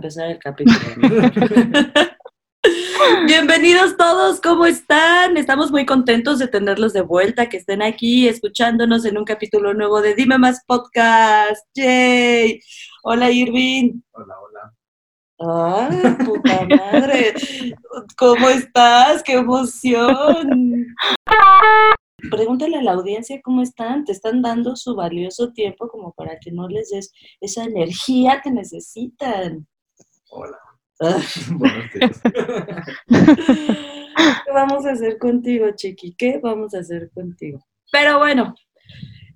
empezar el capítulo. Bienvenidos todos, ¿cómo están? Estamos muy contentos de tenerlos de vuelta, que estén aquí escuchándonos en un capítulo nuevo de Dime Más Podcast. ¡Yay! Hola Irving. Hola, hola. ¡Ay, puta madre! ¿Cómo estás? ¡Qué emoción! Pregúntale a la audiencia cómo están. Te están dando su valioso tiempo como para que no les des esa energía que necesitan. Hola. Buenos días. ¿Qué vamos a hacer contigo, Chiqui? ¿Qué vamos a hacer contigo? Pero bueno,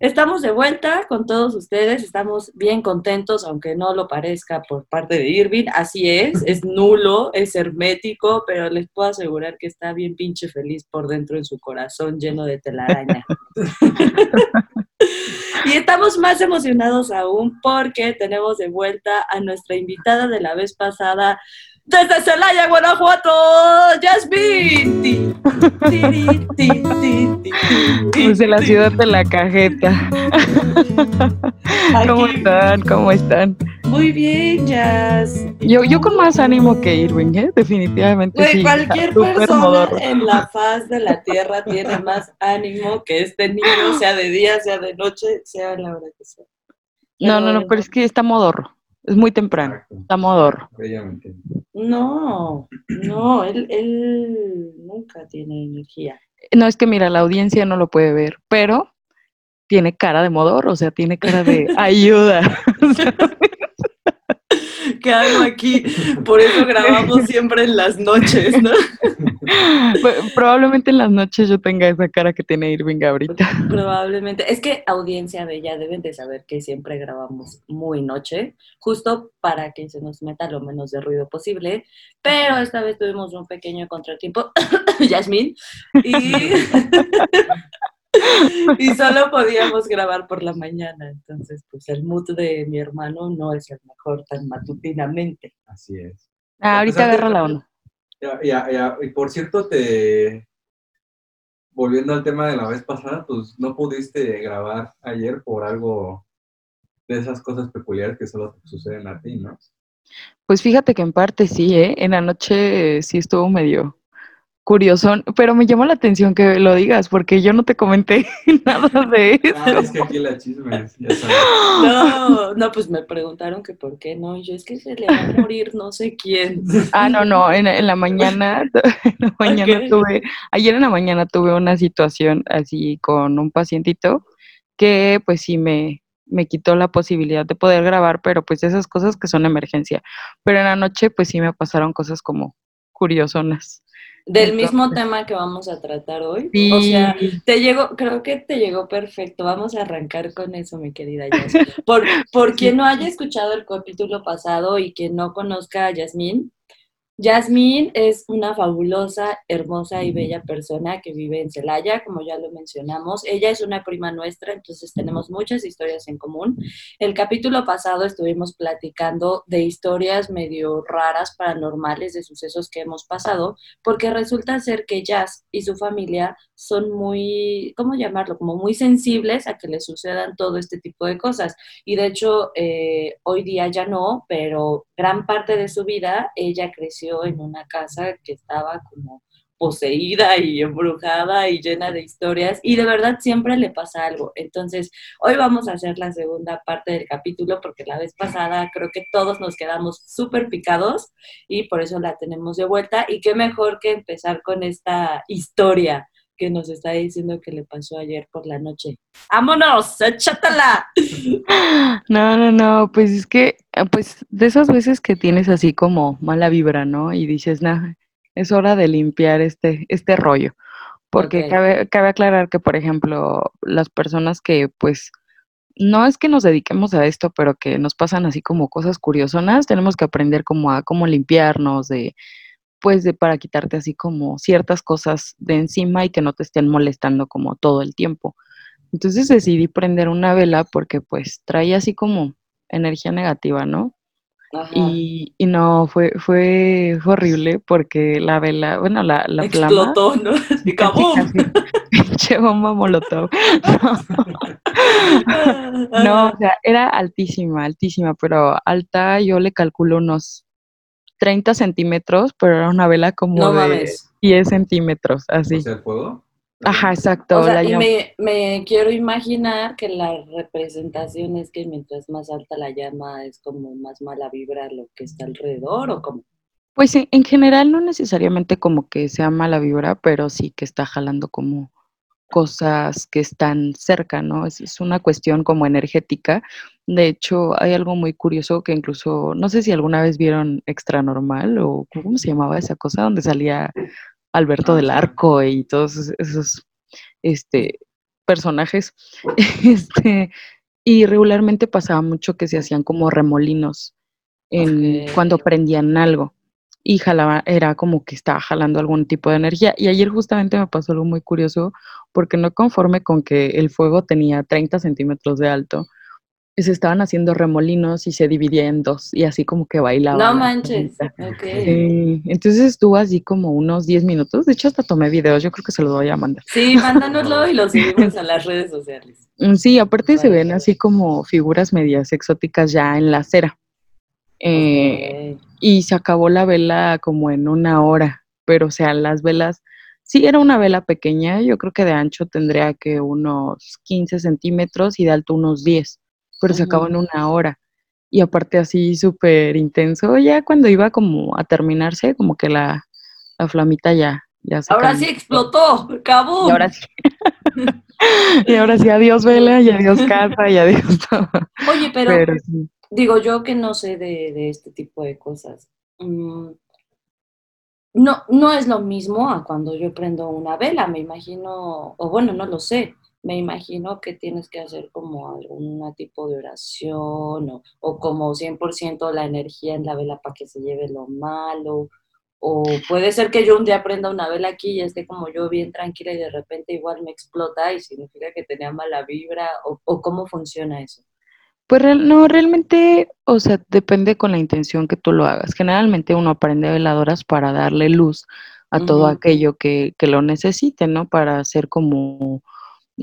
estamos de vuelta con todos ustedes, estamos bien contentos, aunque no lo parezca por parte de Irving, así es, es nulo, es hermético, pero les puedo asegurar que está bien pinche feliz por dentro en su corazón lleno de telaraña. y estamos más emocionados aún porque tenemos de vuelta a nuestra invitada de la vez pasada, desde Celaya, Guanajuato, Jasmine. Desde la ciudad de la cajeta. ¿Cómo están? ¿Cómo están? Muy bien, Jazz. Yo, yo con más ánimo que Irving, ¿eh? Definitivamente sí. cualquier persona modorro. en la faz de la tierra tiene más ánimo que este niño, sea de día, sea de noche, sea la hora que sea. No, no, no, pero es que está modorro. Es muy temprano. Entiende. No, no, él, él nunca tiene energía. No, es que mira, la audiencia no lo puede ver, pero tiene cara de modorro, o sea, tiene cara de ayuda. ¿Qué hago aquí? Por eso grabamos siempre en las noches, ¿no? Pues, Probablemente en las noches yo tenga esa cara que tiene Irving ahorita. Probablemente. Es que audiencia bella deben de saber que siempre grabamos muy noche, justo para que se nos meta lo menos de ruido posible. Pero esta vez tuvimos un pequeño contratiempo, Yasmín, y, y solo podíamos grabar por la mañana. Entonces, pues el mood de mi hermano no es el mejor tan matutinamente. Así es. Ah, ahorita agarra la onda. Y por cierto, te. Volviendo al tema de la vez pasada, pues no pudiste grabar ayer por algo de esas cosas peculiares que solo suceden a ti, ¿no? Pues fíjate que en parte sí, ¿eh? En la noche sí estuvo medio curioso, pero me llamó la atención que lo digas, porque yo no te comenté nada de Ah, eso. es que aquí la chisme es, ya sabes. No, no, pues me preguntaron que por qué no. y Yo es que se le va a morir no sé quién. Ah, no, no, en, en la mañana, en la mañana tuve, ayer en la mañana tuve una situación así con un pacientito que pues sí me, me quitó la posibilidad de poder grabar, pero pues esas cosas que son emergencia. Pero en la noche pues sí me pasaron cosas como curiosonas. Del mismo tema que vamos a tratar hoy. Sí, O sea, te llegó, creo que te llegó perfecto. Vamos a arrancar con eso, mi querida Yas. Por, por quien no haya escuchado el capítulo pasado y quien no conozca a Yasmín, Yasmín es una fabulosa, hermosa y bella persona que vive en Celaya, como ya lo mencionamos. Ella es una prima nuestra, entonces tenemos muchas historias en común. El capítulo pasado estuvimos platicando de historias medio raras, paranormales, de sucesos que hemos pasado, porque resulta ser que Jazz y su familia son muy, ¿cómo llamarlo? Como muy sensibles a que le sucedan todo este tipo de cosas. Y de hecho, eh, hoy día ya no, pero gran parte de su vida ella creció en una casa que estaba como poseída y embrujada y llena de historias y de verdad siempre le pasa algo. Entonces, hoy vamos a hacer la segunda parte del capítulo porque la vez pasada creo que todos nos quedamos súper picados y por eso la tenemos de vuelta y qué mejor que empezar con esta historia que nos está diciendo que le pasó ayer por la noche. ¡Vámonos! ¡Échatela! No, no, no, pues es que, pues de esas veces que tienes así como mala vibra, ¿no? Y dices, nah, es hora de limpiar este, este rollo. Porque cabe, cabe aclarar que, por ejemplo, las personas que, pues, no es que nos dediquemos a esto, pero que nos pasan así como cosas curiosonas, tenemos que aprender como a cómo limpiarnos, de, pues, de para quitarte así como ciertas cosas de encima y que no te estén molestando como todo el tiempo. Entonces decidí prender una vela porque pues traía así como energía negativa, ¿no? Ajá. Y, y no, fue, fue, horrible porque la vela, bueno, la, la flama. Explotó, ¿no? Bomba molotov. No, no, o sea, era altísima, altísima, pero alta yo le calculo unos 30 centímetros, pero era una vela como No de mames. 10 centímetros, así. Sea, el fuego. Ajá, exacto. O sea, la y llama- me, me quiero imaginar que la representación es que mientras más alta la llama es como más mala vibra lo que está alrededor o como. Pues en, en general no necesariamente como que sea mala vibra, pero sí que está jalando como cosas que están cerca, ¿no? Es, es una cuestión como energética. De hecho, hay algo muy curioso que incluso, no sé si alguna vez vieron Extra Normal o cómo se llamaba esa cosa, donde salía Alberto Ah, del. Arco y todos esos- este, personajes. Este, y regularmente pasaba mucho que se hacían como remolinos en, cuando prendían algo y jalaba, era como que estaba jalando algún tipo de energía. Y ayer justamente me pasó algo muy curioso porque no conforme con que el fuego tenía 30 centímetros de alto, se estaban haciendo remolinos y se dividía en dos y así como que bailaba. No manches. cosita. Ok. Sí, entonces estuvo así como unos 10 minutos. De hecho, hasta tomé videos, yo creo que se los voy a mandar. Sí, mándanoslo y lo subimos a las redes sociales. Sí, aparte se ven así como figuras medias exóticas ya en la acera. Eh, y se acabó la vela como en una hora, pero o sea, las velas, sí era una vela pequeña, yo creo que de ancho tendría que unos 15 centímetros y de alto unos 10, pero se acabó en una hora. Y aparte así súper intenso, ya cuando iba como a terminarse, como que la, la flamita ya, ya se Ahora sí explotó. ¡Cabum! Y ahora sí. y ahora sí, adiós vela y adiós casa y adiós todo. Oye, pero, Pero sí. Digo yo que no sé de, este tipo de cosas. mm, no, no es lo mismo a cuando yo prendo una vela, me imagino, o bueno, no lo sé, me imagino que tienes que hacer como algún tipo de oración o, o como 100% la energía en la vela para que se lleve lo malo. O puede ser que yo un día prenda una vela aquí y esté como yo bien tranquila y de repente igual me explota y significa que tenía mala vibra o, o cómo funciona eso. Pues real- no, realmente, o sea, depende con la intención que tú lo hagas. Generalmente uno aprende veladoras para darle luz a todo aquello que, que lo necesite, ¿no? Para hacer como,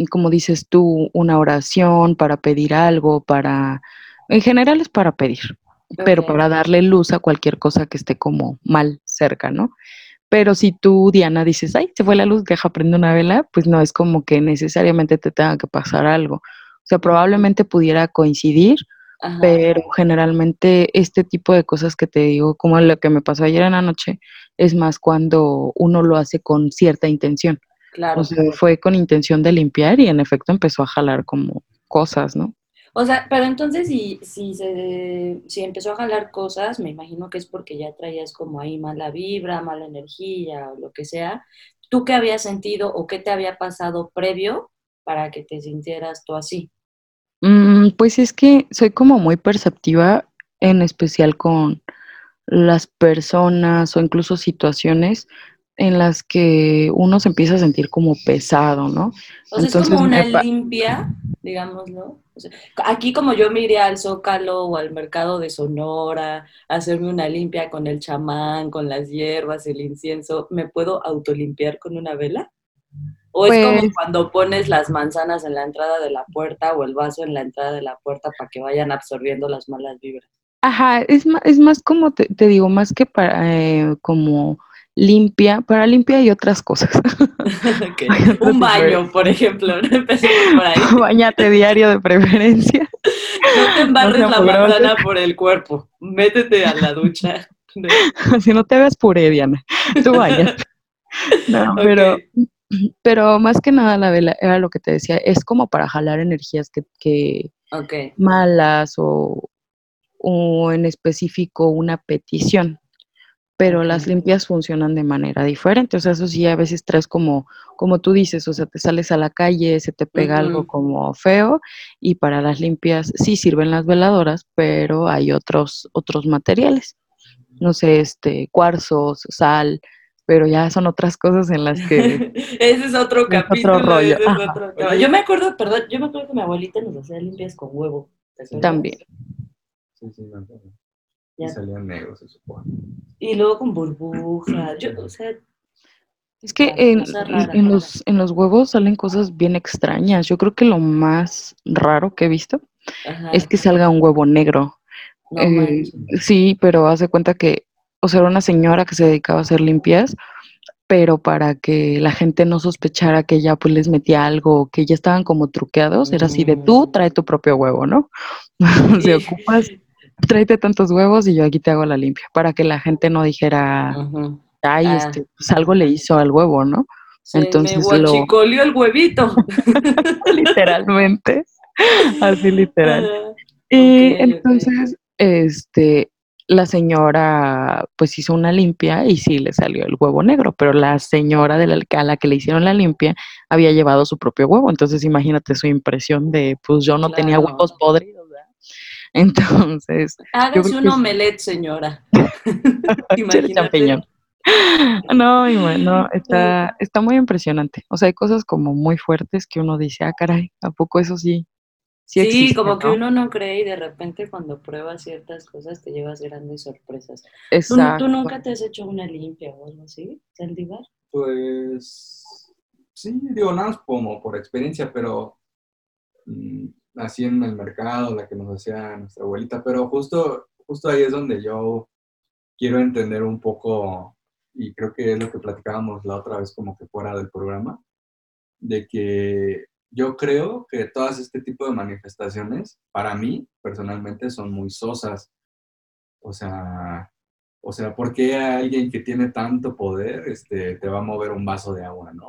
como dices tú, una oración, para pedir algo, para, en general es para pedir, pero para darle luz a cualquier cosa que esté como mal cerca, ¿no? Pero si tú, Diana, dices, ay, se fue la luz, deja prender una vela, pues no es como que necesariamente te tenga que pasar algo. O sea, probablemente pudiera coincidir, Ajá, pero generalmente este tipo de cosas que te digo, como lo que me pasó ayer en la noche, es más cuando uno lo hace con cierta intención. claro. O sea, fue con intención de limpiar y en efecto empezó a jalar como cosas, ¿no? O sea, pero entonces si, si, se, si empezó a jalar cosas, me imagino que es porque ya traías como ahí mala vibra, mala energía o lo que sea. ¿Tú qué habías sentido o qué te había pasado previo para que te sintieras tú así? Mm, pues es que soy como muy perceptiva, en especial con las personas o incluso situaciones en las que uno se empieza a sentir como pesado, ¿no? O sea, es Entonces como una limpia, digámoslo. O sea, aquí como yo me iría al Zócalo o al mercado de Sonora, a hacerme una limpia con el chamán, con las hierbas, el incienso, ¿me puedo autolimpiar con una vela? ¿O es como Pues- cuando pones las manzanas en la entrada de la puerta o el vaso en la entrada de la puerta para que vayan absorbiendo las malas vibras? Ajá, es más, es más como te, te digo, más que para eh, como limpia, para limpia y otras cosas. Un baño, por ejemplo, empecemos por ahí. Bañate diario de preferencia. No te embarres No la manzana por el cuerpo, métete a la ducha. si no te hagas puré, Diana, tú bañas. No, pero. pero más que nada la vela, era lo que te decía, es como para jalar energías que, que malas o, o en específico una petición. Pero las limpias funcionan de manera diferente. O sea, eso sí, a veces traes como, como tú dices, o sea, te sales a la calle, se te pega algo como feo, y para las limpias sí sirven las veladoras, pero hay otros, otros materiales. No sé, este, cuarzos, sal, pero ya son otras cosas en las que ese es otro Es otro capítulo. rollo, ese es ajá. otro tema. Yo me acuerdo, perdón, yo me acuerdo que mi abuelita nos hacía limpias con huevo. también. Sí, sí, me acuerdo. Ya. Y salían negros, se supone. Y luego con burbujas. Yo, o sea, Es que en, rara, en los, en los huevos salen cosas bien extrañas. Yo creo que lo más raro que he visto ajá, es que salga un huevo negro. no Eh, sí, pero haz de cuenta que o sea, era una señora que se dedicaba a hacer limpias, pero para que la gente no sospechara que ella pues les metía algo, que ya estaban como truqueados, era así de tú Mm. trae tu propio huevo, ¿no? si Sí. ocupas, tráete tantos huevos y yo aquí te hago la limpia, para que la gente no dijera, ay, Ah. este, pues algo le hizo al huevo, ¿no? Se me Entonces lo, guachicolió el huevito. literalmente, así literal. Ah, Y entonces, este, la señora pues hizo una limpia y sí le salió el huevo negro, pero la señora de la, a la que le hicieron la limpia había llevado su propio huevo, entonces imagínate su impresión de pues yo no tenía huevos podridos, ¿verdad? Entonces, Hágase un que omelette, señora. Imagínate. No, y bueno, está, está muy impresionante. O sea, hay cosas como muy fuertes que uno dice, ah, caray, ¿a poco eso sí? Sí, Sí, existe, como que ¿no? uno no cree y de repente cuando pruebas ciertas cosas te llevas grandes sorpresas. ¿Tú, Exacto. tú nunca te has hecho una limpia o algo así, Saldívar? Pues sí, digo, nada más como por experiencia, pero mm, así en el mercado, la que nos hacía nuestra abuelita, pero justo, justo ahí es donde yo quiero entender un poco, y creo que es lo que platicábamos la otra vez como que fuera del programa, de que yo creo que todas este tipo de manifestaciones, para mí, personalmente, son muy sosas. O sea, o sea, ¿por qué alguien que tiene tanto poder este, te va a mover un vaso de agua, no?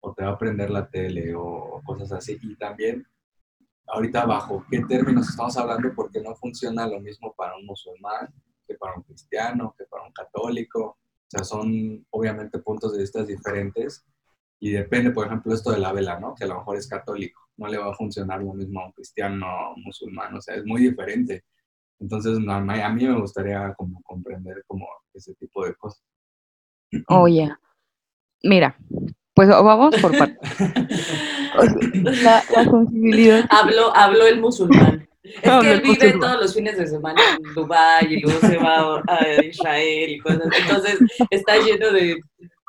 O, te va a prender la tele o cosas así. Y también, ahorita bajo qué términos estamos hablando, porque no funciona lo mismo para un musulmán que para un cristiano, que para un católico. O sea, son obviamente puntos de vista diferentes. Y depende, por ejemplo, esto de la vela, ¿no? Que a lo mejor es católico. No le va a funcionar lo mismo a un cristiano, musulmán. O sea, es muy diferente. Entonces, no, a mí me gustaría como comprender como ese tipo de cosas. Oye, mira, pues vamos por partes. La, la sensibilidad. Habló, habló el musulmán. Es que él vive todos los fines de semana en Dubái y luego se va a Israel y cosas. Entonces está lleno de,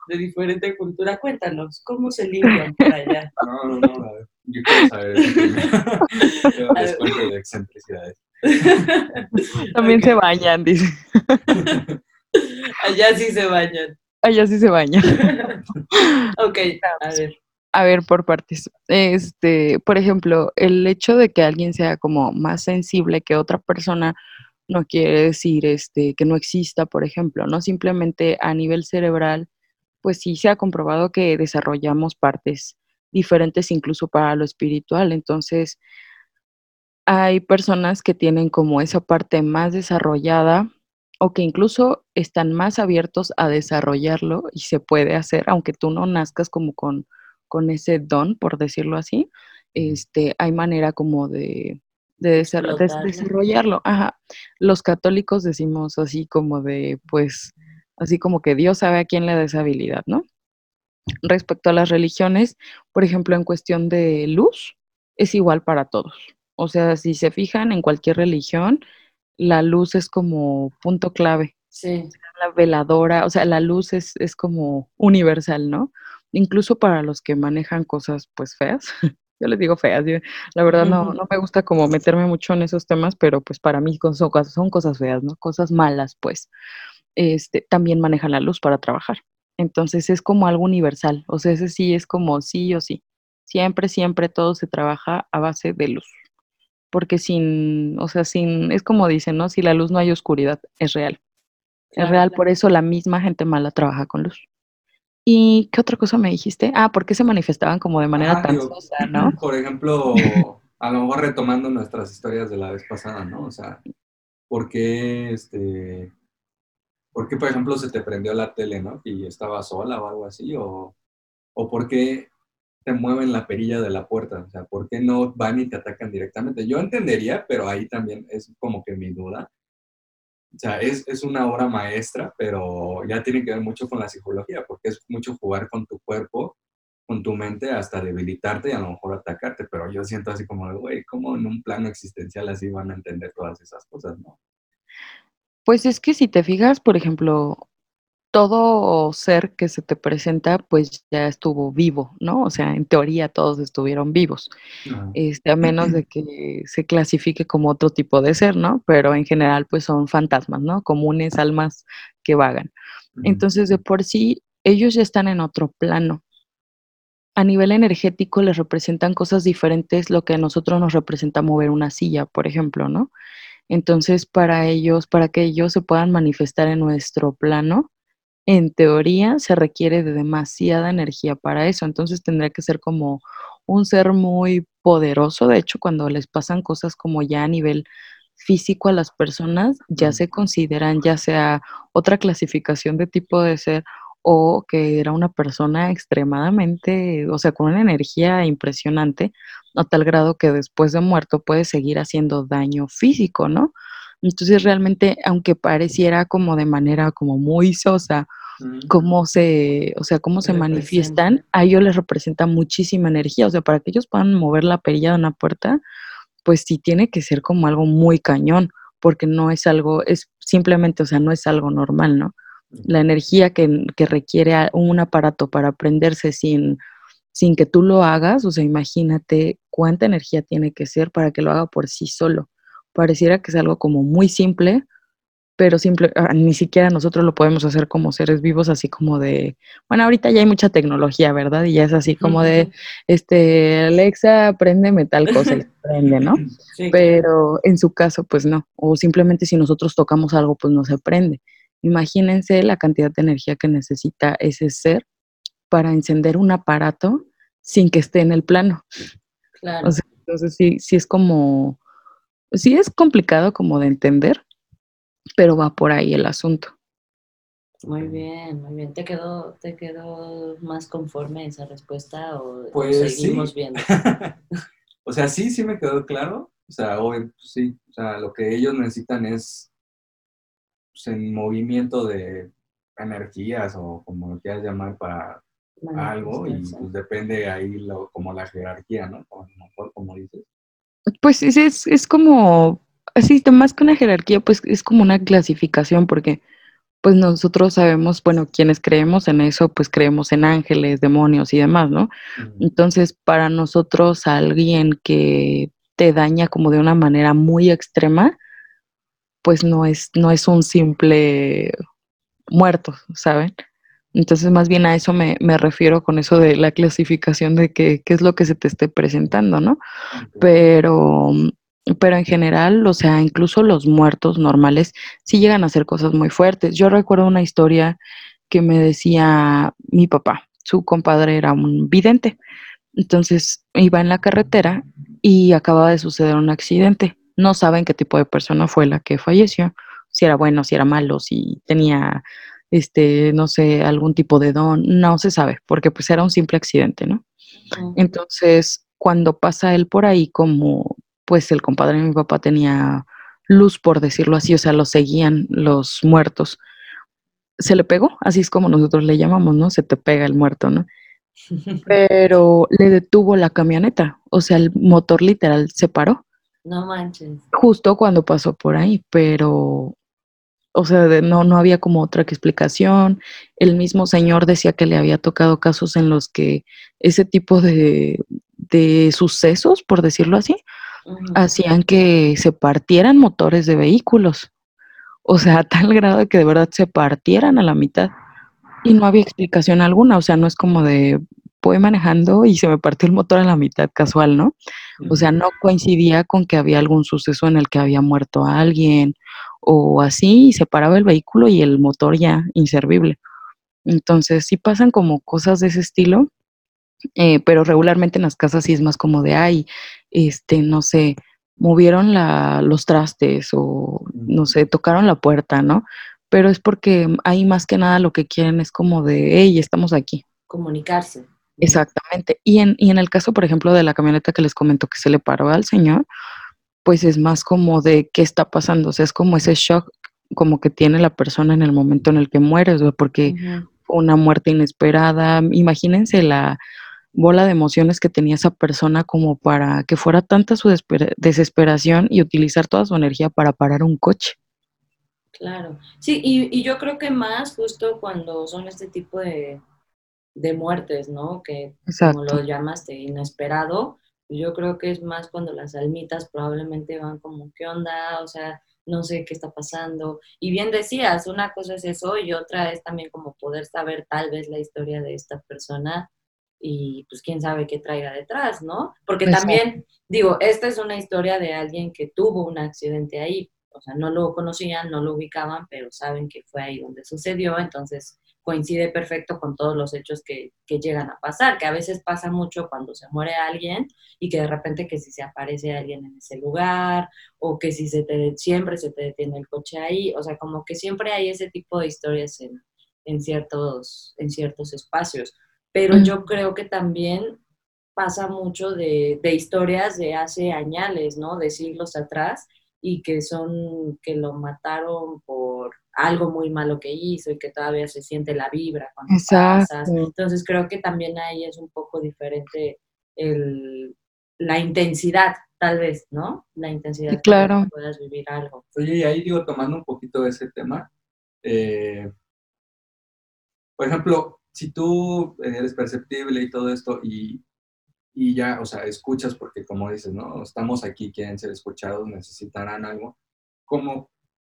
de diferente cultura. Cuéntanos, ¿cómo se limpian por allá? No, no, no, a ver, yo quiero saber. Yo después de excentricidades. También Ok. se bañan, dice. Allá sí se bañan. Allá sí se bañan. Ok, a ver. A ver, por partes. Este, por ejemplo, el hecho de que alguien sea como más sensible que otra persona no quiere decir este que no exista, por ejemplo, ¿no? Simplemente a nivel cerebral, pues sí se ha comprobado que desarrollamos partes diferentes incluso para lo espiritual. Entonces, hay personas que tienen como esa parte más desarrollada o que incluso están más abiertos a desarrollarlo y se puede hacer, aunque tú no nazcas como con, con ese don, por decirlo así, este, hay manera como de, de, desar- de Explotarlo. desarrollarlo. Ajá. Los católicos decimos así como de, pues, así como que Dios sabe a quién le da esa habilidad, ¿no? Respecto a las religiones, por ejemplo, en cuestión de luz, es igual para todos. O sea, si se fijan en cualquier religión, la luz es como punto clave. Sí. La veladora, o sea, la luz es, es como universal, ¿no? Incluso para los que manejan cosas pues feas. Yo les digo feas, yo- la verdad no, no me gusta como meterme mucho en esos temas, pero pues para mí son, son cosas feas, ¿no? Cosas malas, pues. Este, también manejan la luz para trabajar. Entonces es como algo universal, o sea, ese sí es como sí o sí. Siempre, siempre todo se trabaja a base de luz. Porque sin, o sea, sin, es como dicen, ¿no? Si la luz no hay oscuridad, es real. Es Claro. real, por eso la misma gente mala trabaja con luz. ¿Y qué otra cosa me dijiste? Ah, ¿por qué se manifestaban como de manera tan digo, sosa, no? Por ejemplo, a lo mejor retomando nuestras historias de la vez pasada, ¿no? O sea, ¿por qué, este, por qué, por ejemplo, se te prendió la tele, ¿no? Y estaba sola o algo así, o, o por qué te mueven la perilla de la puerta, o sea, ¿por qué no van y te atacan directamente? Yo entendería, pero ahí también es como que mi duda. O sea, es, es una obra maestra, pero ya tiene que ver mucho con la psicología, porque es mucho jugar con tu cuerpo, con tu mente, hasta debilitarte y a lo mejor atacarte. Pero yo siento así como, güey, ¿cómo en un plano existencial así van a entender todas esas cosas, no? Pues es que si te fijas, por ejemplo, todo ser que se te presenta, pues ya estuvo vivo, ¿no? O sea, en teoría todos estuvieron vivos, este, a menos de que se clasifique como otro tipo de ser, ¿no? Pero en general, pues son fantasmas, ¿no? Comunes almas que vagan. Entonces, de por sí, ellos ya están en otro plano. A nivel energético les representan cosas diferentes lo que a nosotros nos representa mover una silla, por ejemplo, ¿no? Entonces, para ellos, para que ellos se puedan manifestar en nuestro plano, en teoría se requiere de demasiada energía para eso. Entonces, tendría que ser como un ser muy poderoso. De hecho, cuando les pasan cosas como ya a nivel físico a las personas, ya se consideran ya sea otra clasificación de tipo de ser o que era una persona extremadamente, o sea, con una energía impresionante, a tal grado que después de muerto puede seguir haciendo daño físico, ¿no? Entonces, realmente, aunque pareciera como de manera como muy sosa, cómo se, o sea, cómo Se manifiestan, a ellos les representa muchísima energía, o sea, para que ellos puedan mover la perilla de una puerta, pues sí tiene que ser como algo muy cañón, porque no es algo, es simplemente, o sea, no es algo normal, ¿no? La energía que, que requiere un aparato para prenderse sin, sin que tú lo hagas, o sea, imagínate cuánta energía tiene que ser para que lo haga por sí solo. Pareciera que es algo como muy simple, pero simple, ah, ni siquiera nosotros lo podemos hacer como seres vivos, así como de, bueno, ahorita ya hay mucha tecnología, ¿verdad? Y ya es así como de, este, Alexa, préndeme tal cosa y prende, ¿no? Sí, claro. Pero en su caso, pues no. O simplemente si nosotros tocamos algo, pues no se prende. Imagínense la cantidad de energía que necesita ese ser para encender un aparato sin que esté en el plano. O Claro. sea, entonces sí, sí es como, sí es complicado como de entender, pero va por ahí el asunto. Muy bien, muy bien. ¿Te quedó, te quedó más conforme esa respuesta o, Pues seguimos sí. viendo? O sea, sí, sí me quedó claro. O sea, obvio, pues sí. O sea, lo que ellos necesitan es pues, en movimiento de energías o como lo quieras llamar para algo y pues depende ahí lo, como la jerarquía, ¿no? O mejor como dices. Pues es, es, es como, así, más que una jerarquía, pues es como una clasificación, porque pues nosotros sabemos, bueno, quienes creemos en eso, pues creemos en ángeles, demonios y demás, ¿no? Entonces, para nosotros, alguien que te daña como de una manera muy extrema, pues no es, no es un simple muerto, ¿saben? Entonces, más bien a eso me, me refiero con eso de la clasificación de que, qué es lo que se te esté presentando, ¿no? Pero, pero en general, o sea, incluso los muertos normales sí llegan a hacer cosas muy fuertes. Yo recuerdo una historia que me decía mi papá, su compadre era un vidente. Entonces iba en la carretera y acababa de suceder un accidente. No saben qué tipo de persona fue la que falleció, si era bueno, si era malo, si tenía, este, no sé, algún tipo de don, no se sabe, porque pues era un simple accidente, ¿no? Entonces, cuando pasa él por ahí, como pues el compadre de mi papá tenía luz, por decirlo así, o sea, lo seguían los muertos, se le pegó, así es como nosotros le llamamos, ¿no? Se te pega el muerto, ¿no? Pero le detuvo la camioneta, o sea, el motor literal se paró No manches. justo cuando pasó por ahí, pero, o sea, de- no, no había como otra explicación. El mismo señor decía que le había tocado casos en los que ese tipo de, de sucesos, por decirlo así, hacían que se partieran motores de vehículos. O sea, a tal grado que de verdad se partieran a la mitad. Y no había explicación alguna, o sea, no es como de voy manejando y se me partió el motor a la mitad casual, ¿no? O sea, no coincidía con que había algún suceso en el que había muerto alguien o así, y se paraba el vehículo y el motor ya inservible. Entonces, sí pasan como cosas de ese estilo, eh, pero regularmente en las casas sí es más como de, ay, este, no sé, movieron la, los trastes o, no sé, tocaron la puerta, ¿no? Pero es porque ahí más que nada lo que quieren es como de, hey, estamos aquí. Comunicarse. Exactamente. Y en, y en el caso, por ejemplo, de la camioneta que les comento que se le paró al señor, pues es más como de qué está pasando, o sea, es como ese shock como que tiene la persona en el momento en el que muere, o sea, porque una muerte inesperada. Imagínense la bola de emociones que tenía esa persona como para que fuera tanta su desespera- desesperación y utilizar toda su energía para parar un coche. Claro. Sí, y, y yo creo que más justo cuando son este tipo de, de muertes, ¿no? Que como Exacto. lo llamaste, inesperado, yo creo que es más cuando las almitas probablemente van como, ¿qué onda? O sea, no sé qué está pasando. Y bien decías, una cosa es eso y otra es también como poder saber tal vez la historia de esta persona y pues quién sabe qué traiga detrás, ¿no? Porque también, digo, esta es una historia de alguien que tuvo un accidente ahí, o sea, no lo conocían, no lo ubicaban, pero saben que fue ahí donde sucedió, entonces coincide perfecto con todos los hechos que, que llegan a pasar, que a veces pasa mucho cuando se muere alguien y que de repente que si se aparece alguien en ese lugar o que si se te, siempre se te detiene el coche ahí, o sea, como que siempre hay ese tipo de historias en, en, ciertos, en ciertos espacios. Pero Mm, yo creo que también pasa mucho de, de historias de hace añales, ¿no? De siglos atrás y que son, que lo mataron por algo muy malo que hizo y que todavía se siente la vibra cuando pasas. Exacto. Entonces creo que también ahí es un poco diferente el, la intensidad, tal vez, ¿no? La Sí, intensidad con la que claro. puedas vivir algo. Oye, y ahí digo, tomando un poquito de ese tema, eh, por ejemplo, si tú eres perceptible y todo esto y, y ya, o sea, escuchas, porque como dices, ¿no? Estamos aquí, quieren ser escuchados, necesitarán algo, ¿cómo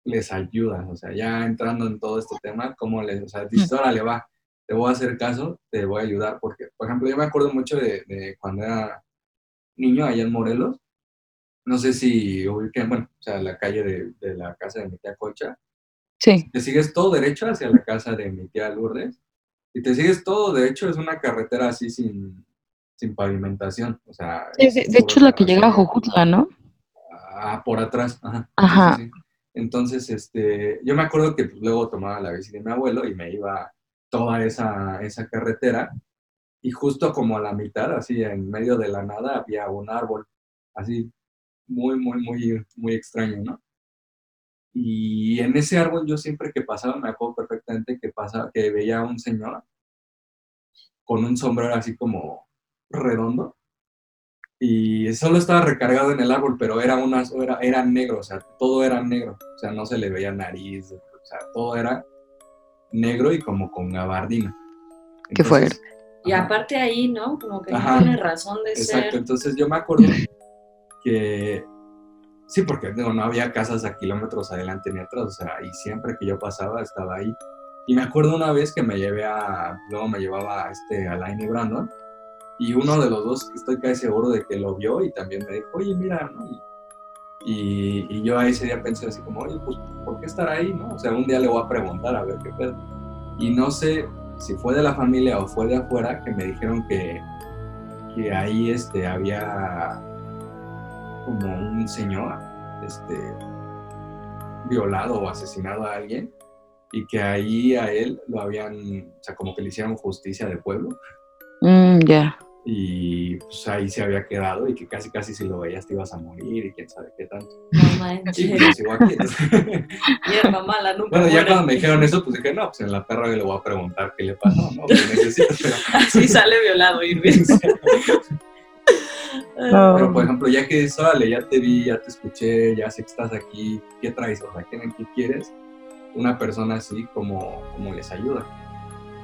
les ayudas? O sea, ya entrando en todo este tema, ¿cómo les, o sea, dices, órale, va, te voy a hacer caso, te voy a ayudar, porque, por ejemplo, yo me acuerdo mucho de, de cuando era niño allá en Morelos, no sé si bueno, o sea, la calle de, de la casa de mi tía Concha, Sí, te sigues todo derecho hacia la casa de mi tía Lourdes, y te sigues todo derecho, es una carretera así sin, sin pavimentación, o sea, sí, de, de hecho la que llega a. Jojutla, ¿no? Ah, por atrás, ajá, sí, sí, Ajá, sí. Entonces, este, yo me acuerdo que pues, luego tomaba la bici de mi abuelo y me iba toda esa, esa carretera, y justo como a la mitad, así en medio de la nada, había un árbol, así muy, muy, muy, muy extraño, ¿no? Y en ese árbol yo siempre que pasaba, me acuerdo perfectamente que, pasa, que veía a un señor con un sombrero así como redondo y solo estaba recargado en el árbol, pero era, una, era, era negro, o sea, todo era negro, o sea, no se le veía nariz, o sea, todo era negro y como con gabardina. qué fuerte. Y aparte ahí, ¿no? Como que no Ajá. tiene razón de exacto, ser. entonces yo me acuerdo que sí, porque digo, no había casas a kilómetros adelante ni atrás, o sea, y siempre que yo pasaba estaba ahí. Y me acuerdo una vez que me llevé a, luego me llevaba a este, a Laine Brandon, y uno de los dos estoy casi seguro de que lo vio y también me dijo, oye, mira, ¿no? Y, y, y yo ese día pensé así como, oye, pues, ¿por qué estar ahí, no? O sea, un día le voy a preguntar a ver qué pedo. Y no sé si fue de la familia o fue de afuera que me dijeron que, que ahí este, había como un señor este, violado o asesinado a alguien y que ahí a él lo habían, o sea, como que le hicieron justicia de pueblo Mm, ya. Y pues ahí se había quedado y que casi casi si lo veías te ibas a morir y quién sabe qué tanto. No Y manches. pues aquí. entonces- Hierba mala, nunca bueno, ya muere. cuando me dijeron eso, pues dije, no, pues en la perra le voy a preguntar qué le pasó, ¿no? Que necesito, pero... Así sale violado Irving. No. Pero, por ejemplo, ya que dices, órale, ya te vi, ya te escuché, ya sé que estás aquí, ¿qué traes? O sea, ¿qué, qué quieres? Una persona así, como, como les ayuda?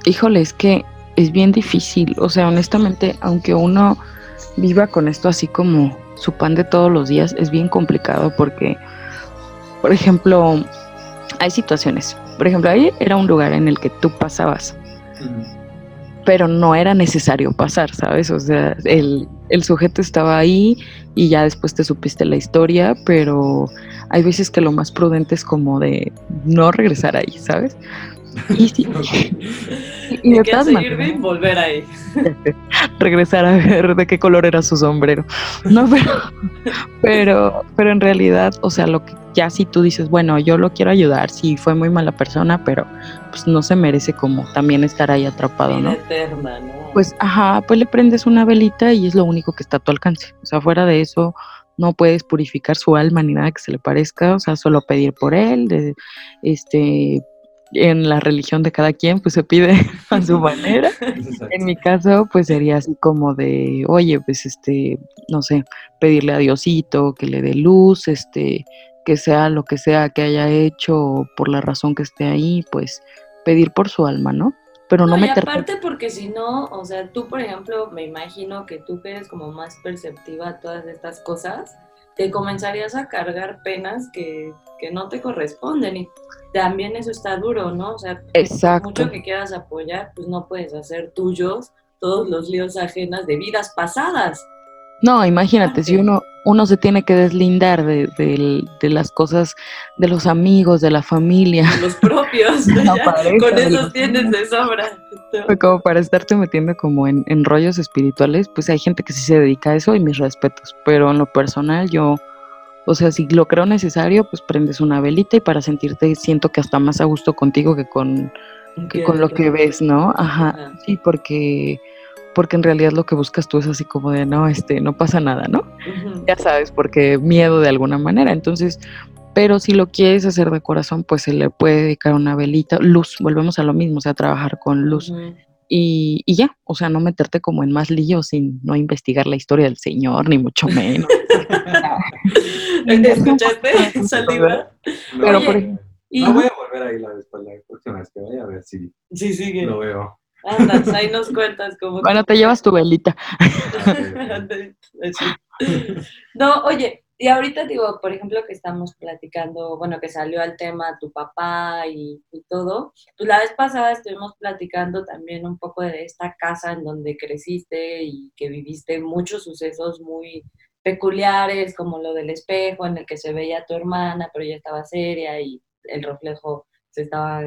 Híjole, es que es bien difícil. O sea, honestamente, aunque uno viva con esto así como su pan de todos los días, es bien complicado porque, por ejemplo, hay situaciones. Por ejemplo, ahí era un lugar en el que tú pasabas, pero no era necesario pasar, ¿sabes? O sea, el, el sujeto estaba ahí y ya después te supiste la historia, pero hay veces que lo más prudente es como de no regresar ahí, ¿sabes? Y, sí, y ¿Y de todas maneras? Volver ahí. regresar a ver de qué color era su sombrero. No, pero, pero, pero en realidad, o sea, lo que ya si tú dices, bueno, yo lo quiero ayudar, sí fue muy mala persona, pero pues no se merece como también estar ahí atrapado, ¿no? eterna, ¿no? Pues, ajá, pues le prendes una velita y es lo único que está a tu alcance. O sea, fuera de eso, no puedes purificar su alma ni nada que se le parezca, o sea, solo pedir por él, de, este, en la religión de cada quien, pues se pide a su manera. Exacto. En mi caso, pues sería así como de, oye, pues este, no sé, pedirle a Diosito que le dé luz, este, que sea lo que sea que haya hecho por la razón que esté ahí, pues pedir por su alma, ¿no? Pero no, No, y meterte. aparte porque si no, o sea, tú por ejemplo, me imagino que tú que eres como más perceptiva a todas estas cosas, te comenzarías a cargar penas que, que no te corresponden y también eso está duro, ¿no? O sea, Exacto. mucho que quieras apoyar, pues no puedes hacer tuyos todos los líos ajenas de vidas pasadas. No, imagínate, si uno, uno se tiene que deslindar de, del- de las cosas, de los amigos, de la familia, Los propios, De ya, pareja, con de esos tienes de sobra. como para estarte metiendo como en, en rollos espirituales, pues hay gente que sí se dedica a eso y mis respetos, pero en lo personal yo, o sea, si lo creo necesario, pues prendes una velita y para sentirte siento que hasta más a gusto contigo que con, que con lo que ves, ¿no? Ajá. sí, porque porque en realidad lo que buscas tú es así como de no, este, no pasa nada, ¿no? Ya sabes, porque miedo de alguna manera. Entonces, pero si lo quieres hacer de corazón, pues se le puede dedicar una velita, luz, volvemos a lo mismo, o sea, trabajar con luz y, y ya, o sea, no meterte como en más líos sin no investigar la historia del Señor, ni mucho menos. ¿Escuchaste saliva? No, Pero Oye, por ejemplo, Y no voy a volver a ir la, después, la próxima vez que vaya a ver si sí, sigue. lo veo. Anda, pues ahí nos cuentas cómo. bueno, te llevas tu velita. No, oye, y ahorita digo, por ejemplo, que estamos platicando, bueno, que salió al tema tu papá y, y todo, pues la vez pasada estuvimos platicando también un poco de esta casa en donde creciste y que viviste muchos sucesos muy peculiares, como lo del espejo en el que se veía a tu hermana, pero ella estaba seria y el reflejo se estaba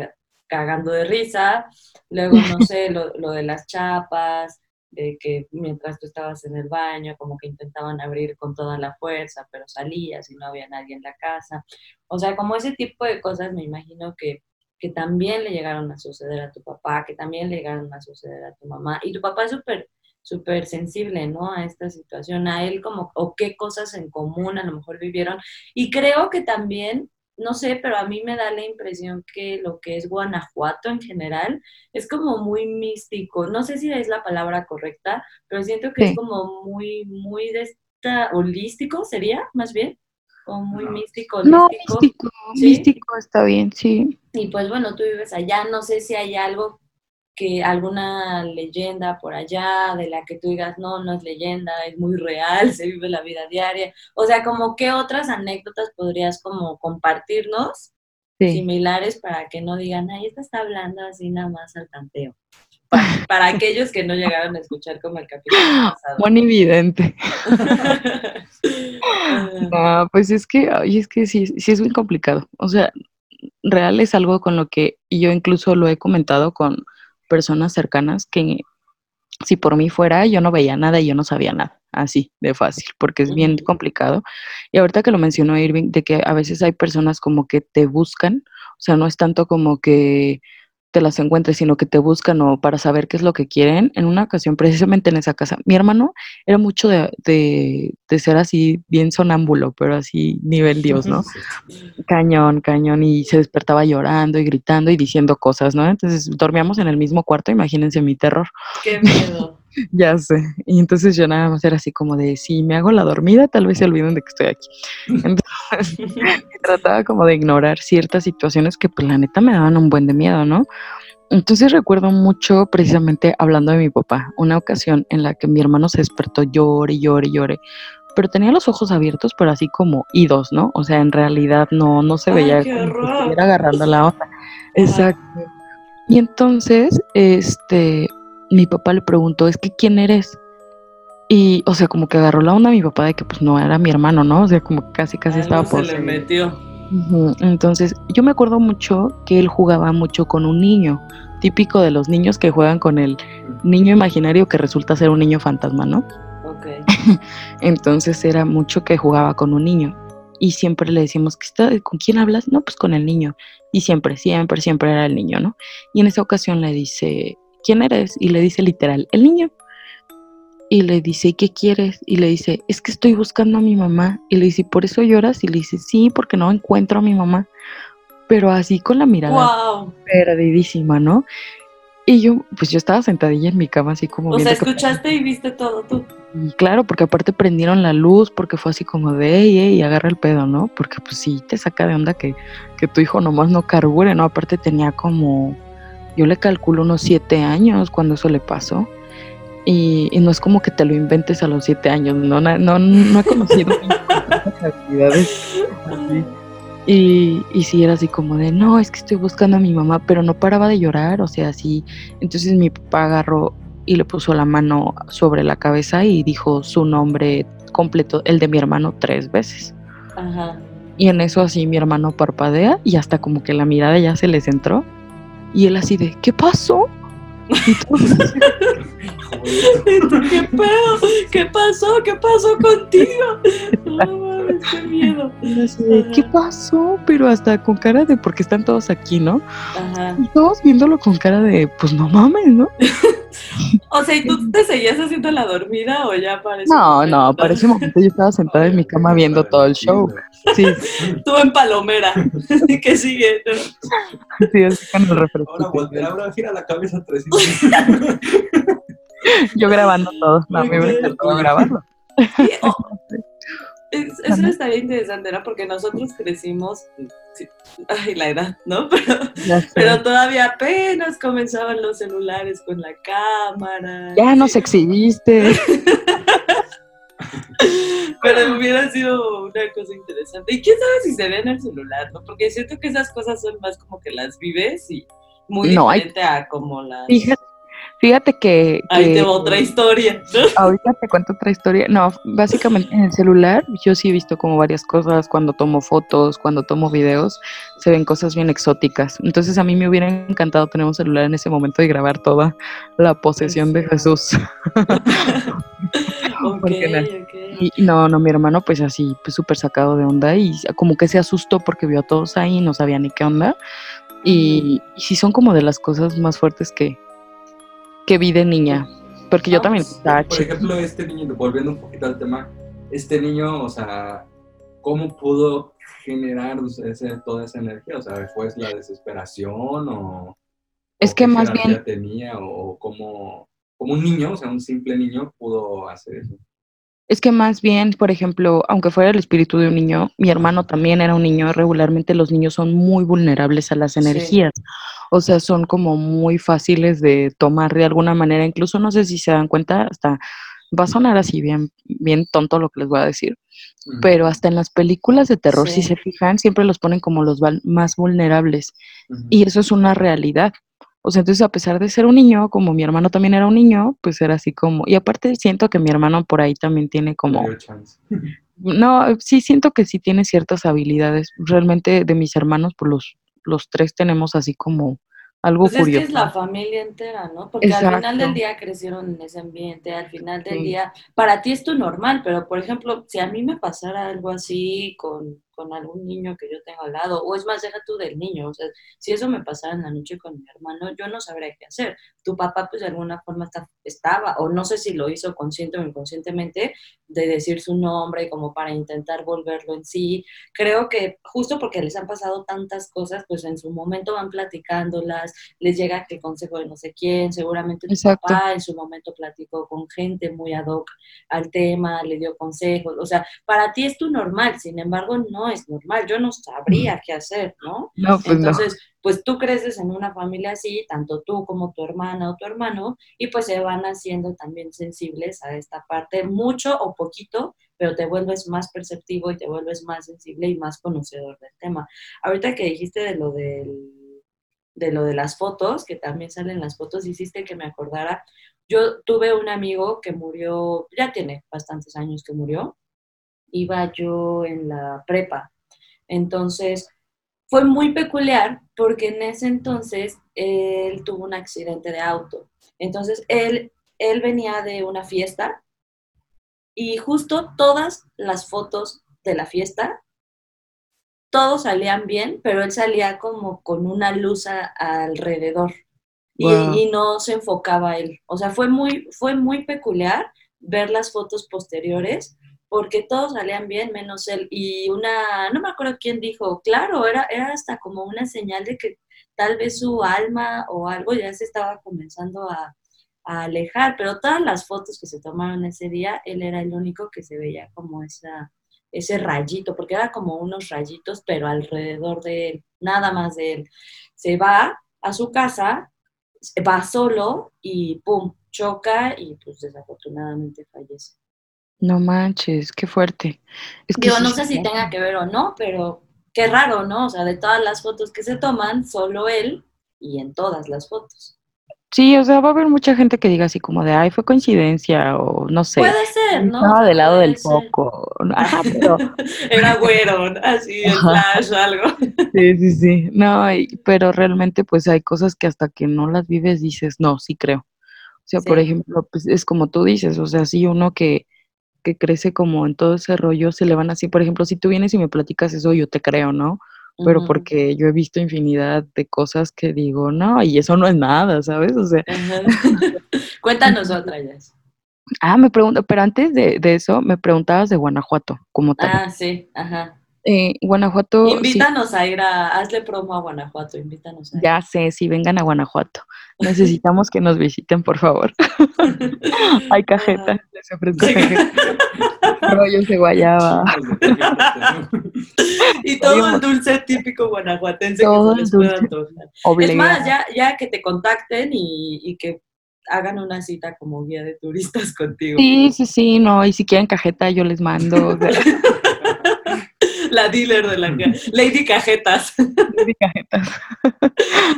cagando de risa. Luego, no sé, lo, de las chapas, de que mientras tú estabas en el baño, como que intentaban abrir con toda la fuerza, pero salías y no había nadie en la casa. O sea, como ese tipo de cosas me imagino que, que también le llegaron a suceder a tu papá, que también le llegaron a suceder a tu mamá. Y tu papá es súper súper sensible, ¿no? A esta situación, a él como, o qué cosas en común a lo mejor vivieron. Y creo que también, no sé, pero a mí me da la impresión que lo que es Guanajuato en general es como muy místico. No sé si es la palabra correcta, pero siento que Sí. es como muy, muy de esta, holístico sería, más bien, como muy No. místico, No, holístico. místico, ¿Sí? místico está bien, sí. Y pues bueno, tú vives allá, no sé si hay algo que alguna leyenda por allá de la que tú digas, no, no es leyenda, es muy real, se vive la vida diaria. O sea, como qué otras anécdotas podrías como compartirnos sí. similares para que no digan, ay, esta está hablando así nada más al tanteo. Para, para aquellos que no llegaron a escuchar como el capítulo pasado. Buen evidente. Ah, pues es que, es que sí, sí es muy complicado. O sea, real es algo con lo que yo incluso lo he comentado con personas cercanas que si por mí fuera yo no veía nada y yo no sabía nada, así de fácil, porque es bien complicado. Y ahorita que lo mencionó Irving, de que a veces hay personas como que te buscan, o sea, no es tanto como que te las encuentres, sino que te buscan o para saber qué es lo que quieren. En una ocasión, precisamente en esa casa, mi hermano era mucho de, de, de ser así bien sonámbulo, pero así nivel Dios, ¿no? Cañón, cañón, y se despertaba llorando y gritando y diciendo cosas, ¿no? Entonces dormíamos en el mismo cuarto, imagínense mi terror, Qué miedo. Ya sé. Y entonces yo nada más era así como de, si me hago la dormida, tal vez se olviden de que estoy aquí. Entonces trataba como de ignorar ciertas situaciones que pues la neta me daban un buen de miedo, ¿no? Entonces recuerdo mucho precisamente hablando de mi papá, una ocasión en la que mi hermano se despertó llore, llore, llore, pero tenía los ojos abiertos, pero así como idos, ¿no? O sea, en realidad no, no se Ay, veía qué como que estuviera agarrando la onda. Exacto. Y entonces, este, mi papá le preguntó, es que ¿quién eres? Y, o sea, como que agarró la onda a mi papá de que pues no era mi hermano, ¿no? O sea, como que casi, casi estaba Algo se por... le metió. Entonces, yo me acuerdo mucho que él jugaba mucho con un niño, típico de los niños que juegan con el niño imaginario que resulta ser un niño fantasma, ¿no? Ok. Entonces era mucho que jugaba con un niño y siempre le decíamos, ¿qué está, ¿con quién hablas? No, pues con el niño. Y siempre, siempre, siempre era el niño, ¿no? Y en esa ocasión le dice, ¿quién eres? Y le dice literal, el niño. Y le dice, ¿y qué quieres? Y le dice, es que estoy buscando a mi mamá. Y le dice, ¿por eso lloras? Y le dice, sí, porque no encuentro a mi mamá. Pero así con la mirada ¡Wow! perdidísima, ¿no? Y yo, pues yo estaba sentadilla en mi cama así como... O sea, escuchaste y viste todo tú. Y claro, porque aparte prendieron la luz, porque fue así como de, ey, ey, agarra el pedo, ¿no? Porque pues sí, te saca de onda que, que tu hijo nomás no carbure, ¿no? Aparte tenía como, yo le calculo unos siete años cuando eso le pasó. Y, y no es como que te lo inventes a los siete años, no, no, no, no he conocido actividades así. Y, y sí era así como de, no, es que estoy buscando a mi mamá, pero no paraba de llorar, o sea, así. Entonces mi papá agarró y le puso la mano sobre la cabeza y dijo su nombre completo, el de mi hermano, tres veces. Ajá. Y en eso así mi hermano parpadea y hasta como que la mirada ya se les entró. Y él así de, ¿qué pasó? Y todos así, ¿Y tú qué pedo? ¿Qué pasó? ¿Qué pasó contigo? No mames, qué miedo. él así de, ¿qué pasó? Pero hasta con cara de, porque están todos aquí, ¿no? Ajá. Y todos viéndolo con cara de, pues no mames, ¿no? O sea, ¿y tú te seguías haciendo la dormida o ya parece? No, no, para ese momento yo estaba sentada en mi cama viendo todo el show. Sí, Tú en palomera. ¿Qué sigue? No. sí, así con el refresco. Ahora voltea, ahora gira la cabeza 300. Yo grabando todo. No, me encantó ok. grabarlo. Sí, oh, es- Eso estaría interesante, ¿no? Porque nosotros crecimos, sí, ay, la edad, ¿no? Pero todavía apenas comenzaban los celulares con la cámara. ya nos exhibiste. Pero hubiera sido una cosa interesante. Y quién sabe si se ve en el celular, ¿no? Porque siento que esas cosas son más como que las vives y muy No, hay- a como las... Fíjate, fíjate que, Ahí que te va otra historia, ¿no? ahorita te cuento otra historia. No, básicamente en el celular yo sí he visto como varias cosas cuando tomo fotos, cuando tomo videos, se ven cosas bien exóticas. Entonces a mí me hubiera encantado tener un celular en ese momento y grabar toda la posesión de Jesús. Y y no, no, mi hermano pues así, pues súper sacado de onda y como que se asustó porque vio a todos ahí, no sabía ni qué onda. Y, y sí son como de las cosas más fuertes que, que vi de niña. Porque yo Ah, también pues, estaba Por chica. ejemplo, este niño, volviendo un poquito al tema, este niño, o sea, ¿cómo pudo generar ese- toda esa energía? O sea, ¿fue la desesperación o...? Es o que más bien- tenía o cómo, como un niño, o sea, un simple niño pudo hacer eso? Es que más bien, por ejemplo, aunque fuera el espíritu de un niño, mi hermano también era un niño. Regularmente los niños son muy vulnerables a las Sí. energías. O sea, son como muy fáciles de tomar de alguna manera. Incluso no sé si se dan cuenta, hasta va a sonar así bien, bien tonto lo que les voy a decir. Pero hasta en las películas de terror, si se fijan, siempre los ponen como los más vulnerables. Y eso es una realidad. O sea, entonces a pesar de ser un niño, como mi hermano también era un niño, pues era así como... Y aparte siento que mi hermano por ahí también tiene como... No, sí siento que sí tiene ciertas habilidades. Realmente de mis hermanos, pues los, los tres tenemos así como algo Pues es que curioso. es la familia entera, ¿no? Porque al final del día crecieron en ese ambiente, al final del Sí. día, para ti es tu normal, pero por ejemplo, si a mí me pasara algo así con, con algún niño que yo tengo al lado, o es más, deja tú del niño, o sea, si eso me pasara en la noche con mi hermano, yo no sabría qué hacer. Tu papá, pues de alguna forma está- estaba, o no sé si lo hizo consciente o inconscientemente, de decir su nombre como para intentar volverlo en sí. Creo que justo porque les han pasado tantas cosas, pues en su momento van platicándolas, les llega el consejo de no sé quién, seguramente tu Exacto. papá en su momento platicó con gente muy ad hoc al tema, le dio consejos, o sea, para ti es tu normal, sin embargo no es normal, yo no sabría qué hacer, ¿no? No, pues no. Entonces, pues tú creces en una familia así, tanto tú como tu hermana o tu hermano, y pues se van haciendo también sensibles a esta parte, mucho o poquito, pero te vuelves más perceptivo y te vuelves más sensible y más conocedor del tema. Ahorita que dijiste de lo del de lo de las fotos, que también salen las fotos, hiciste que me acordara. Yo tuve un amigo que murió, ya tiene bastantes años que murió, iba yo en la prepa. Entonces, fue muy peculiar porque en ese entonces él tuvo un accidente de auto. Entonces, él, él venía de una fiesta y justo todas las fotos de la fiesta, todos salían bien, pero él salía como con una luz a- alrededor Wow. y no se enfocaba él. O sea, fue muy, fue muy peculiar ver las fotos posteriores porque todos salían bien menos él. Y una, no me acuerdo quién dijo, claro, era, era hasta como una señal de que tal vez su alma o algo ya se estaba comenzando a, alejar, pero todas las fotos que se tomaron ese día, él era el único que se veía como esa, ese rayito, porque era como unos rayitos, pero alrededor de él, nada más de él. Se va a su casa, va solo y pum, choca y pues desafortunadamente fallece. No manches, qué fuerte. Es que Yo no sé si tenga que ver o no, pero qué raro, ¿no? O sea, de todas las fotos que se toman, solo él y en todas las fotos. Sí, o sea, va a haber mucha gente que diga así como de, ay, fue coincidencia o no sé. Puede ser, ¿no? Estaba del lado del foco. Ajá, pero... Era güero, así, el flash o algo. Sí, sí, sí. No, pero realmente pues hay cosas que hasta que no las vives dices, no, sí creo. O sea, por ejemplo, pues es como tú dices, o sea, sí uno que, que crece como en todo ese rollo, se le van así, por ejemplo, si tú vienes y me platicas eso, yo te creo, ¿no? pero porque yo he visto infinidad de cosas que digo, no, y eso no es nada, ¿sabes? O sea. Cuéntanos otra, ya. Ah, me pregunto, pero antes de, de, eso, me preguntabas de Guanajuato, como tal. Ah, sí, ajá. Eh, Guanajuato. Invítanos a ir a, hazle promo a Guanajuato, invítanos a ir. Ya sé, sí, vengan a Guanajuato. Necesitamos que nos visiten, por favor. Hay cajeta, les ofrezco cajeta. Rollos de guayaba. y todo el dulce típico guanajuatense todo que se les pueda Es más, ya, ya que te contacten y, y que hagan una cita como guía de turistas contigo. Sí, sí, sí, no, y si quieren cajeta yo les mando. la dealer de la Lady Cajetas. Lady Cajetas.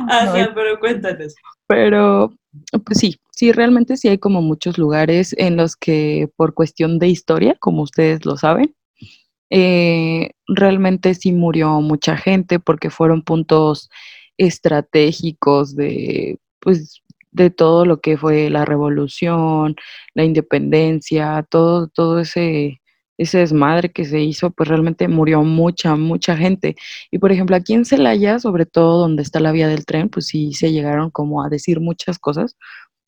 Ajá, pero cuéntanos. Pero, pues sí, sí, realmente sí hay como muchos lugares en los que por cuestión de historia, como ustedes lo saben, eh, realmente sí murió mucha gente porque fueron puntos estratégicos de, pues, de todo lo que fue la revolución, la independencia, todo, todo ese ese desmadre que se hizo, pues realmente murió mucha, mucha gente. Y por ejemplo, aquí en Celaya, sobre todo donde está la vía del tren, pues sí se llegaron como a decir muchas cosas.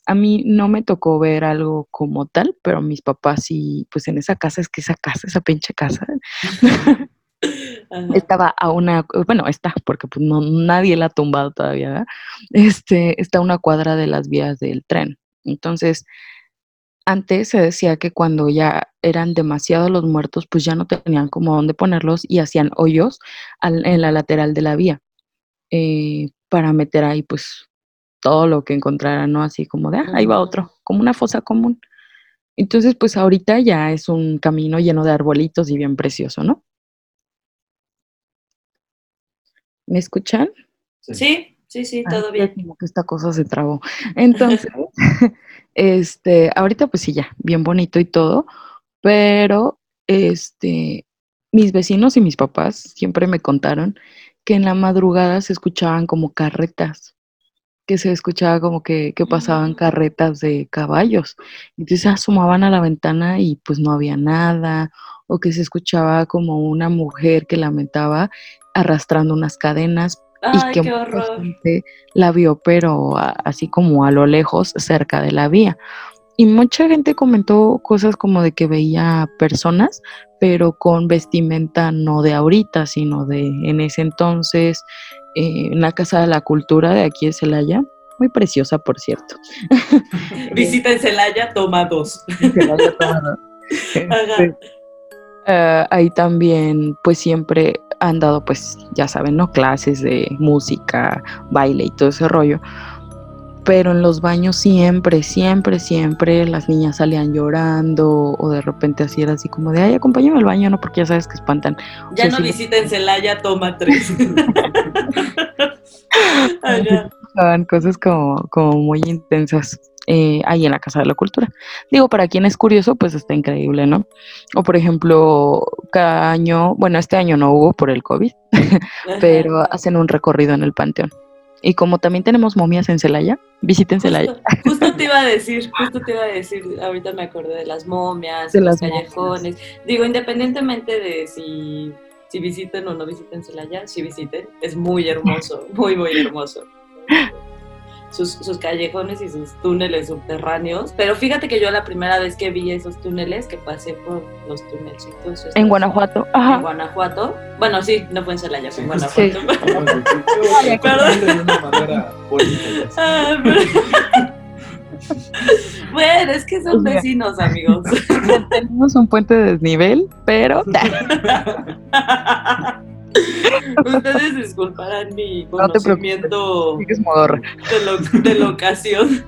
A mí no me tocó ver algo como tal, pero mis papás sí, pues en esa casa, es que esa casa, esa pinche casa, estaba a una, bueno, está, porque pues no, nadie la ha tumbado todavía, ¿verdad? Este, está a una cuadra de las vías del tren. Entonces, antes se decía que cuando ya eran demasiados los muertos, pues ya no tenían como dónde ponerlos y hacían hoyos en la lateral de la vía eh, para meter ahí pues todo lo que encontraran, ¿no? Así como de, ah, ahí va otro, como una fosa común. Entonces, pues ahorita ya es un camino lleno de arbolitos y bien precioso, ¿no? ¿Me escuchan? Sí. Sí, sí, ah, todo bien. Como que esta cosa se trabó. Entonces, este, ahorita pues sí, ya, bien bonito y todo, pero este, mis vecinos y mis papás siempre me contaron que en la madrugada se escuchaban como carretas, que se escuchaba como que, que pasaban mm. carretas de caballos. Entonces asomaban a la ventana y pues no había nada, o que se escuchaba como una mujer que lamentaba arrastrando unas cadenas, y que mucha gente la vio, pero así como a lo lejos, cerca de la vía. Y mucha gente comentó cosas como de que veía personas, pero con vestimenta no de ahorita, sino de en ese entonces, eh, en la Casa de la Cultura de aquí de Celaya. Muy preciosa, por cierto. Visita en Celaya, toma dos. Eh, ahí también, pues siempre han dado, pues ya saben, ¿no? Clases de música, baile y todo ese rollo. Pero en los baños siempre, siempre, siempre las niñas salían llorando o de repente así era así como de, ay, acompáñame al baño, ¿no? Porque ya sabes que espantan. Ya no visiten Celaya, toma tres. cosas como, como muy intensas eh, ahí en la Casa de la Cultura. Digo, para quien es curioso, pues está increíble, ¿no? O por ejemplo, cada año, bueno, este año no hubo por el COVID, pero hacen un recorrido en el Panteón. Y como también tenemos momias en Celaya, visiten Celaya. Justo, te iba a decir, justo te iba a decir, ahorita me acordé de las momias, de los callejones. Digo, independientemente de si, si visiten o no visiten Celaya, si visiten, es muy hermoso, muy, muy hermoso. Sus, sus callejones y sus túneles subterráneos. Pero fíjate que yo la primera vez que vi esos túneles, que pasé por los túnelcitos. estos En Guanajuato. En Ajá. Guanajuato. Bueno, sí, no fue en Celaya, fue en Sí. Guanajuato. Perdón. De una manera bonita. ya sé. Ah, bueno, es que son vecinos, amigos. Tenemos un puente de desnivel, pero Ustedes disculparán mi conocimiento de, lo- de locación.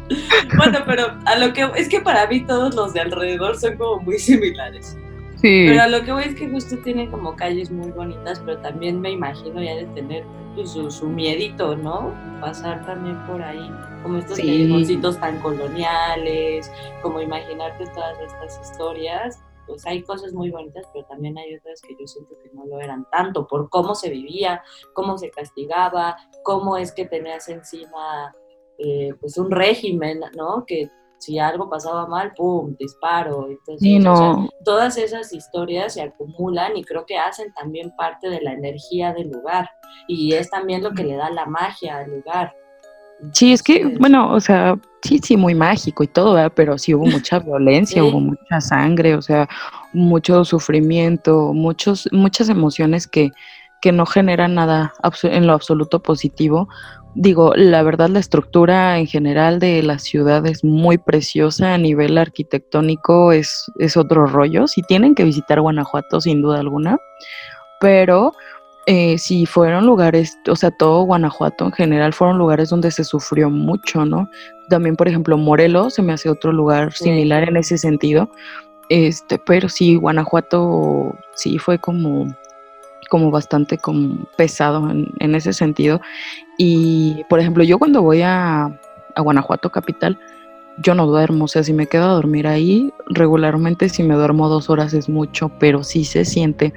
Bueno, pero a lo que es que para mí todos los de alrededor son como muy similares. Sí. Pero a lo que voy es que justo tienen como calles muy bonitas, pero también me imagino ya de tener pues, su, su miedito, ¿no? Pasar también por ahí, como estos Sí. callejoncitos tan coloniales, como imaginarte todas estas historias. Pues hay cosas muy bonitas, pero también hay otras que yo siento que no lo eran tanto, por cómo se vivía, cómo se castigaba, cómo es que tenías encima eh, pues un régimen, ¿no? Que si algo pasaba mal, ¡pum!, disparo. Entonces, Sí, o sea, no. todas esas historias se acumulan y creo que hacen también parte de la energía del lugar y es también lo que le da la magia al lugar. Sí, es que, bueno, o sea, sí, sí, muy mágico y todo, ¿verdad? Pero sí hubo mucha violencia, Sí. hubo mucha sangre, o sea, mucho sufrimiento, muchos, muchas emociones que, que no generan nada en lo absoluto positivo. Digo, la verdad, la estructura en general de la ciudad es muy preciosa a nivel arquitectónico, es, es otro rollo. Si tienen que visitar Guanajuato, sin duda alguna, pero eh, si fueron lugares, o sea, todo Guanajuato en general fueron lugares donde se sufrió mucho, ¿no? También, por ejemplo, Morelos se me hace otro lugar similar en ese sentido. Este, pero sí, Guanajuato sí fue como, como bastante como pesado en, en ese sentido. Y, por ejemplo, yo cuando voy a, a Guanajuato capital, yo no duermo, o sea, si me quedo a dormir ahí, regularmente si me duermo dos horas es mucho, pero sí se siente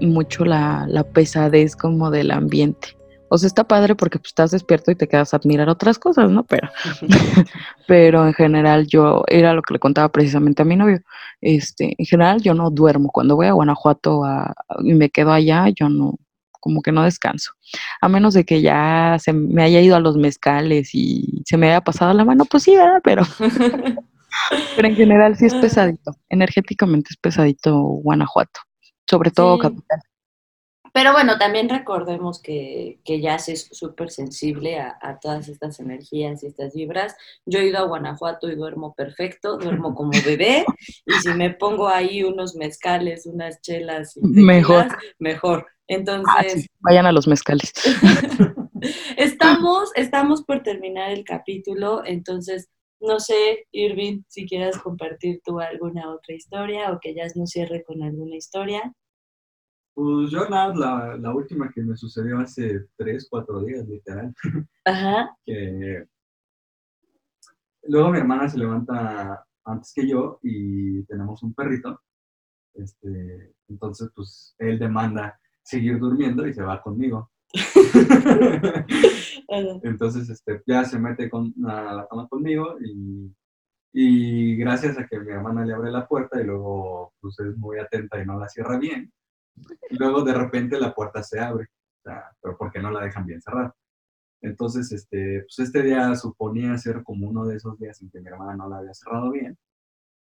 mucho la, la pesadez como del ambiente. O sea, está padre porque pues, estás despierto y te quedas a admirar otras cosas, ¿no? Pero, pero en general yo, era lo que le contaba precisamente a mi novio, este, en general yo no duermo. Cuando voy a Guanajuato a- y me quedo allá, yo no, como que no descanso. A menos de que ya se me haya ido a los mezcales y se me haya pasado la mano, pues sí, ¿verdad? Pero, pero en general sí es pesadito. Energéticamente es pesadito Guanajuato. Sobre todo Sí. capital. Pero bueno, también recordemos que, que Jazz es súper sensible a, a todas estas energías y estas vibras. Yo he ido a Guanajuato y duermo perfecto, duermo como bebé, y si me pongo ahí unos mezcales, unas chelas y tequilas, Mejor. mejor. Ah, Entonces, sí, Vayan a los mezcales. estamos, estamos por terminar el capítulo, entonces no sé, Irving, si quieras compartir tú alguna otra historia o que Jazz nos cierre con alguna historia. Pues yo nada, la, la última que me sucedió hace tres, cuatro días, literal, Ajá, que luego mi hermana se levanta antes que yo y tenemos un perrito, este, entonces pues él demanda seguir durmiendo y se va conmigo. Entonces este, ya se mete con, a la cama conmigo y, y gracias a que mi hermana le abre la puerta y luego pues es muy atenta y no la cierra bien, luego de repente la puerta se abre, o sea, pero porque no la dejan bien cerrada. Entonces, este, pues este día suponía ser como uno de esos días en que mi hermana no la había cerrado bien.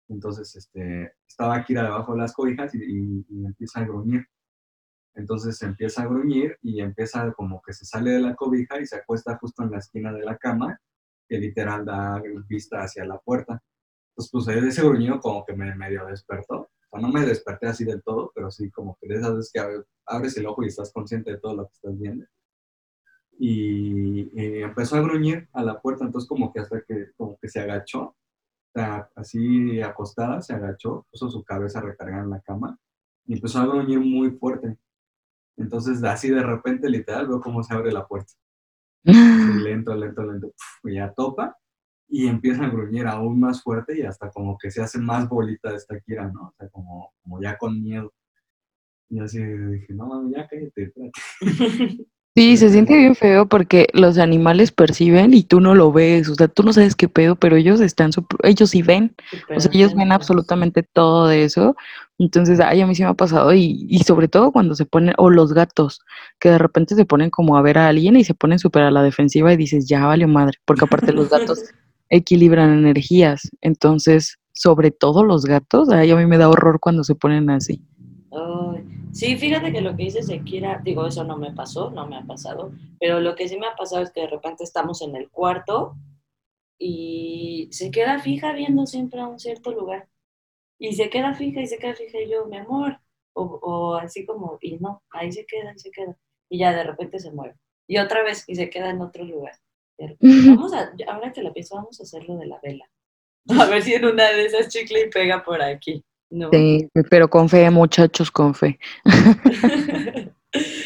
Entonces, este, estaba Kira debajo de las cobijas y, y- y empieza a gruñir. Entonces empieza a gruñir y empieza como que se sale de la cobija y se acuesta justo en la esquina de la cama, que literal da vista hacia la puerta. Entonces, pues ese gruñido como que me medio despertó. O sea, no me desperté así del todo, pero sí como que de esas veces que abre- abres el ojo y estás consciente de todo lo que estás viendo. Y, y empezó a gruñir a la puerta, entonces como que hasta que, como que se agachó, así acostada, se agachó, puso su cabeza recargada en la cama y empezó a gruñir muy fuerte. Entonces, así de repente, literal, veo cómo se abre la puerta. Así, lento, lento, lento. y ya topa y empieza a gruñir aún más fuerte y hasta como que se hace más bolita esta Kira, ¿no? O sea, como, como ya con miedo. Y así dije, no, mami, ya cállate. espérate". Sí, se siente bien feo porque los animales perciben y tú no lo ves, o sea, tú no sabes qué pedo, pero ellos están, ellos sí ven, o sea, ellos ven absolutamente todo de eso, entonces, ay, a mí sí me ha pasado y, y sobre todo cuando se ponen, o los gatos, que de repente se ponen como a ver a alguien y se ponen súper a la defensiva y dices, ya valió madre, porque aparte los gatos equilibran energías, entonces, sobre todo los gatos, ay, a mí me da horror cuando se ponen así. Ay, sí, fíjate que lo que dice Shakira, digo, eso no me pasó, no me ha pasado, pero lo que sí me ha pasado es que de repente estamos en el cuarto y se queda fija viendo siempre a un cierto lugar. Y se queda fija y se queda fija y yo, mi amor, o, o así como, y no, ahí se queda, ahí se queda. Y ya de repente se mueve. Y otra vez, y se queda en otro lugar. Repente, Vamos a, ahora que la pienso, vamos a hacer lo de la vela. A ver si en una de esas chicle y pega por aquí. ¿No? Sí, pero con fe, muchachos, con fe.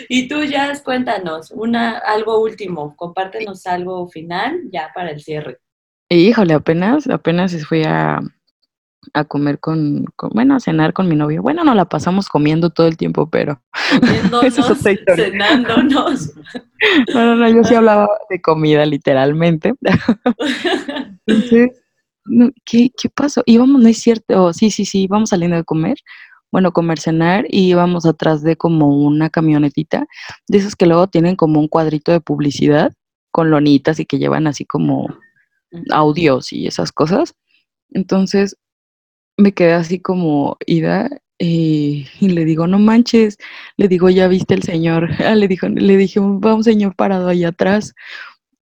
y tú, Jazz, cuéntanos, una, algo último, compártenos algo final ya para el cierre. Híjole, apenas, apenas fui a, a comer con, con- bueno, a cenar con mi novio. Bueno, nos la pasamos comiendo todo el tiempo, pero Comiéndonos, Esa es cenándonos. no, no, no, yo sí hablaba de comida literalmente. Entonces, no, ¿qué, qué pasó? Íbamos, no es cierto, oh, sí, sí, sí, íbamos saliendo de comer, bueno, comer, cenar, y íbamos atrás de como una camionetita, de esas que luego tienen como un cuadrito de publicidad con lonitas y que llevan así como audios y esas cosas. Entonces me quedé así como ida eh, y le digo, no manches, le digo, ya viste el señor, Ah, le dijo, le dije, va un señor parado ahí atrás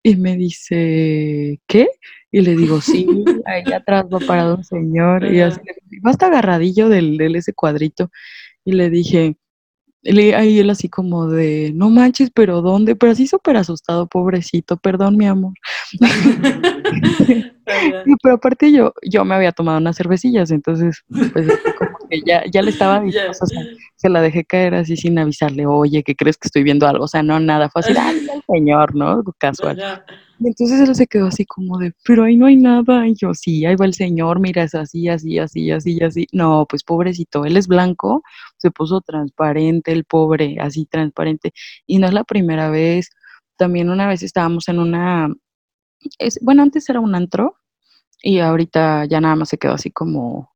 y me dice, ¿qué? Y le digo, sí, ahí atrás va parado un señor y así, va hasta agarradillo del, del ese cuadrito y le dije, le, ahí él así como de, no manches, pero ¿dónde? Pero así súper asustado, pobrecito, perdón, mi amor. Pero aparte yo, yo me había tomado unas cervecillas, entonces, pues como que ya, ya le estaba dispuesta, o sea, se la dejé caer así sin avisarle, oye, ¿qué crees que estoy viendo algo? O sea, no, nada, fue así, ah, mira el señor, ¿no? Casual. Y entonces él se quedó así como de, pero ahí no hay nada. Y yo, sí, ahí va el señor, mira, es así, así, así, así, así. No, pues pobrecito, él es blanco, se puso transparente, el pobre, así transparente. Y no es la primera vez. También una vez estábamos en una, es, bueno, antes era un antro y ahorita ya nada más se quedó así como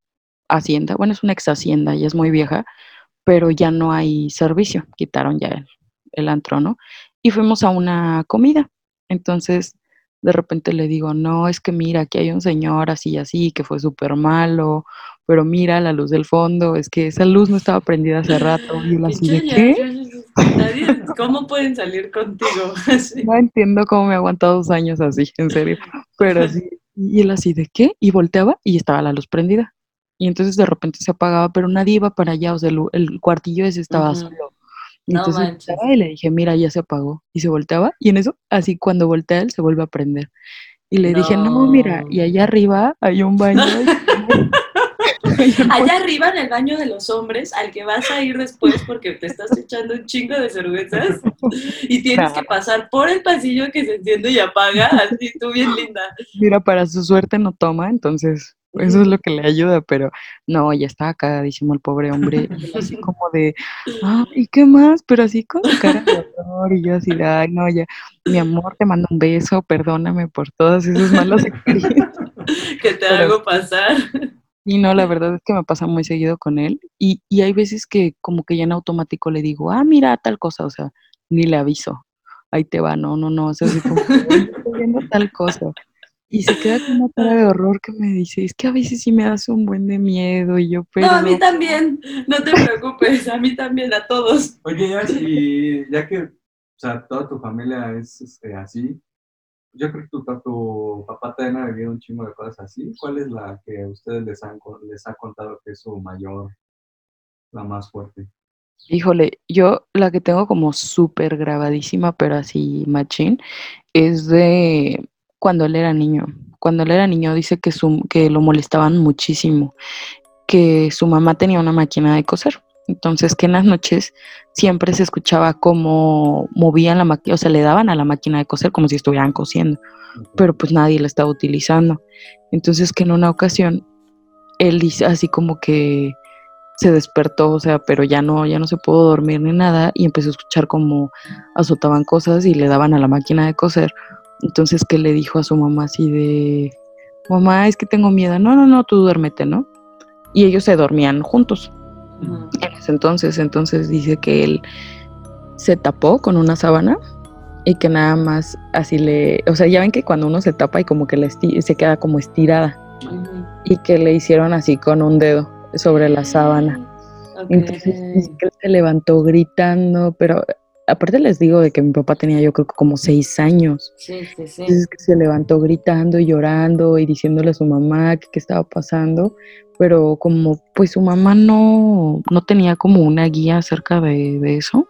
hacienda. Bueno, es una ex hacienda y es muy vieja, pero ya no hay servicio. Quitaron ya el, el antro, ¿no? Y fuimos a una comida. Entonces, de repente le digo, no, es que mira, aquí hay un señor así y así, que fue súper malo, pero mira la luz del fondo, es que esa luz no estaba prendida hace rato. Y él así de, ¿qué? nadie- ¿Cómo pueden salir contigo? No entiendo cómo me ha aguantado dos años así, en serio. Pero sí, y él así de qué, y volteaba y estaba la luz prendida. Y entonces de repente se apagaba, pero nadie iba para allá, o sea, el, el cuartillo ese estaba Ujú. solo. Y No entonces y le dije, mira, ya se apagó. Y se volteaba, y en eso, así cuando voltea él, se vuelve a prender. Y le dije, no, mira, y No. allá arriba hay un baño. Allá arriba en el baño de los hombres, al que vas a ir después porque te estás echando un chingo de cervezas y tienes que pasar por el pasillo que se enciende y apaga, así tú bien linda. Mira, para su suerte no toma, entonces eso es lo que le ayuda, pero no, ya estaba cagadísimo el pobre hombre, así como de, ah, ¿y qué más? Pero así con cara de horror, y yo así de, ay, no, ya, mi amor, te mando un beso, perdóname por todas esas malas experiencias. que te Pero- hago pasar. Y no, la verdad es que me pasa muy seguido con él, y, y hay veces que como que ya en automático le digo, ah, mira, tal cosa, o sea, ni le aviso, ahí te va, no, no, no, o sea, así como, "Oye, estoy viendo tal cosa. Y se queda con una cara de horror que me dice, es que a veces sí me das un buen de miedo y yo, pero... No, a mí también, no te preocupes, a mí también, a todos. Oye, ya, si, ya que, o sea, toda tu familia es este, así, yo creo que tu, tu papá también ha vivido un chingo de cosas así. ¿Cuál es la que a ustedes les, han, les ha contado que es su mayor, la más fuerte? Híjole, yo la que tengo como súper grabadísima, pero así machín, es de cuando él era niño. Cuando él era niño dice que, su, que lo molestaban muchísimo, que su mamá tenía una máquina de coser. Entonces que en las noches siempre se escuchaba cómo movían la máquina, o sea, le daban a la máquina de coser como si estuvieran cosiendo, pero pues nadie la estaba utilizando. Entonces que en una ocasión él dice así como que se despertó, o sea, pero ya no, ya no se pudo dormir ni nada y empezó a escuchar como azotaban cosas y le daban a la máquina de coser. Entonces que le dijo a su mamá así de, mamá, es que tengo miedo. No, no, no, tú duérmete, ¿no? Y ellos se dormían juntos en ese entonces. Entonces dice que él se tapó con una sábana y que nada más así le, o sea, ya ven que cuando uno se tapa y como que le esti- se queda como estirada y que le hicieron así con un dedo sobre la sábana. Entonces dice que él se levantó gritando, pero aparte les digo de que mi papá tenía yo creo que como seis años. Sí, sí, sí. Entonces que se levantó gritando y llorando y diciéndole a su mamá que qué estaba pasando, pero como pues su mamá no, no tenía como una guía acerca de, de eso,